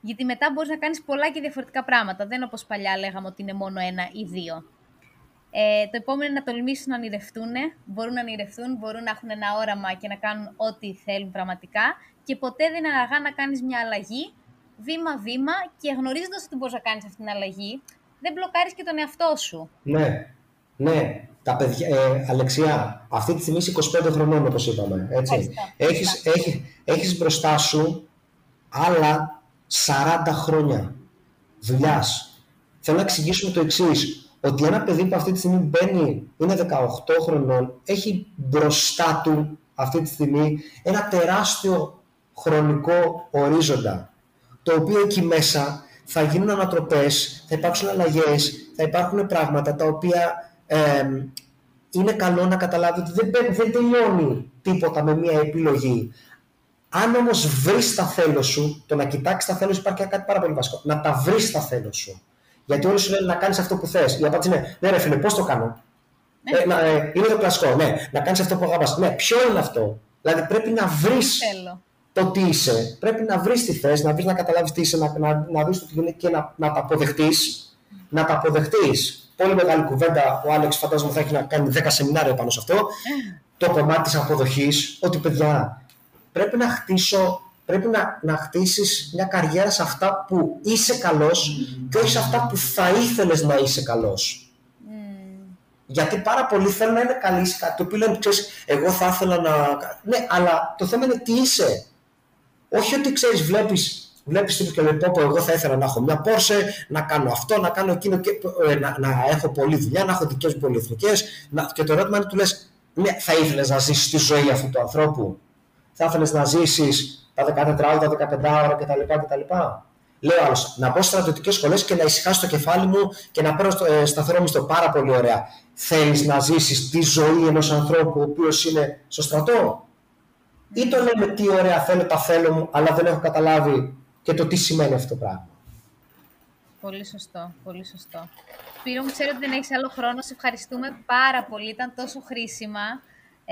γιατί μετά μπορείς να κάνεις πολλά και διαφορετικά πράγματα. Δεν όπως παλιά λέγαμε ότι είναι μόνο ένα ή δύο. Ε, το επόμενο είναι να τολμήσουν να ονειρευτούν. Μπορούν να ονειρευτούν, μπορούν να έχουν ένα όραμα και να κάνουν ό,τι θέλουν πραγματικά. Και ποτέ δεν είναι αργά να κάνεις μια αλλαγή βήμα-βήμα και γνωρίζοντας ότι μπορείς να κάνεις αυτή την αλλαγή, δεν μπλοκάρεις και τον εαυτό σου. Ναι, ναι. Τα παιδιά, ε, Αλεξιά, αυτή τη στιγμή είσαι 25 χρονών, όπως είπαμε. Έτσι. Έχεις, έχεις, έχεις μπροστά σου άλλα 40 χρόνια δουλειάς. Θέλω να εξηγήσουμε το εξής. ότι ένα παιδί που αυτή τη στιγμή μπαίνει, είναι 18 χρονών, έχει μπροστά του αυτή τη στιγμή ένα τεράστιο χρονικό ορίζοντα, το οποίο εκεί μέσα θα γίνουν ανατροπές, θα υπάρξουν αλλαγές, θα υπάρχουν πράγματα τα οποία είναι καλό να καταλάβει ότι δεν, δεν τελειώνει τίποτα με μια επιλογή. Αν όμως βρεις τα θέλω σου, το να κοιτάξεις τα θέλω σου υπάρχει κάτι πάρα πολύ βασικό. Να τα βρεις τα θέλω σου. Γιατί όλοι σου λένε να κάνεις αυτό που θες. Η απάντηση είναι, ναι, ρε φίλε, πώς το κάνω; Ναι. Ε, να, ε, είναι το κλασικό, ναι, να κάνεις αυτό που αγαπάς. Ναι, ποιο είναι αυτό; Δηλαδή πρέπει να βρεις το τι είσαι. Πρέπει να βρεις τι θες, να βρει να καταλάβεις τι είσαι, να, να, να βρει το τι είναι και να, να τα αποδεχτείς. Να τα αποδεχτείς. Πολύ μεγάλη κουβέντα. Ο Άλεξ φαντάζομαι θα έχει να κάνει 10 σεμινάρια πάνω σε αυτό. Ε. το κομμάτι της αποδοχής. Ότι παιδιά, πρέπει να χτίσω πρέπει να, να χτίσεις μια καριέρα σε αυτά που είσαι καλός και όχι σε αυτά που θα ήθελες να είσαι καλός. Γιατί πάρα πολλοί θέλουν να είναι καλοί σε κάτι το οποίο λένε, ξέρεις, εγώ θα ήθελα να... Ναι, αλλά το θέμα είναι τι είσαι. Όχι ότι ξέρεις, βλέπεις Βλέπεις τύπους και λέει πω, πω εγώ θα ήθελα να έχω μια Porsche, να κάνω αυτό, να κάνω εκείνο και ε, να, να έχω πολλή δουλειά, να έχω δικές μου πολυεθνικές και το ερώτημα είναι του λες ναι, θα ήθελες να ζήσεις τη ζωή αυτού του ανθρώπου θα ήθελες να ζήσεις τα 14 ώρα, τα 15 ώρα κτλ. κτλ. Λέω άλλος, να πω στρατιωτικές σχολές και να ησυχάσω το κεφάλι μου και να παίρνω ε, σταθερό μισθό. Πάρα πολύ ωραία. Θέλεις να ζήσεις τη ζωή ενός ανθρώπου ο οποίος είναι στο στρατό, ή το λέμε τι ωραία θέλω, τα θέλω μου, αλλά δεν έχω καταλάβει και το τι σημαίνει αυτό το πράγμα; Πολύ σωστό, πολύ σωστό. Σπύρο μου, ξέρω ότι δεν έχεις άλλο χρόνο. Σε ευχαριστούμε πάρα πολύ. Ήταν τόσο χρήσιμα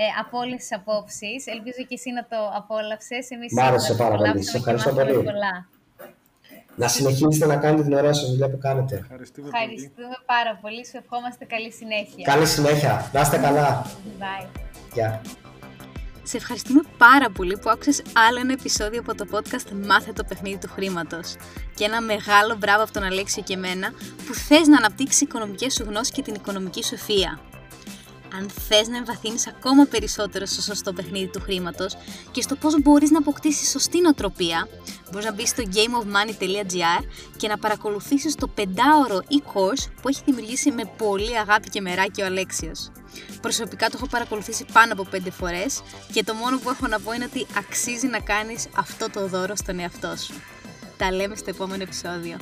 ε, από όλες τις απόψεις. Ελπίζω και εσύ να το απόλαυσες. Μ' άρεσε πάρα πολύ. Σε ευχαριστώ πολύ. Πολλά. Να συνεχίσετε να κάνετε την ωραία σας δουλειά που κάνετε. Ευχαριστούμε, Ευχαριστούμε πάρα πολύ. Σου ευχόμαστε καλή συνέχεια. Καλή συνέχεια. Να είστε καλά. Bye. Yeah. Σε ευχαριστούμε πάρα πολύ που άκουσες άλλο ένα επεισόδιο από το podcast Μάθε το παιχνίδι του χρήματος. Και ένα μεγάλο μπράβο από τον Αλέξιο και εμένα που θες να αναπτύξεις οικονομικές σου γνώσεις και την οικονομική σου ευφία αν θες να εμβαθύνεις ακόμα περισσότερο στο σωστό παιχνίδι του χρήματος και στο πώς μπορείς να αποκτήσεις σωστή νοοτροπία, μπορείς να μπεις στο gameofmoney.gr και να παρακολουθήσεις το 5ωρο e-course που έχει δημιουργήσει με πολύ αγάπη και μεράκι ο Αλέξιος. Προσωπικά το έχω παρακολουθήσει πάνω από 5 φορές και το μόνο που έχω να πω είναι ότι αξίζει να κάνεις αυτό το δώρο στον εαυτό σου. Τα λέμε στο επόμενο επεισόδιο.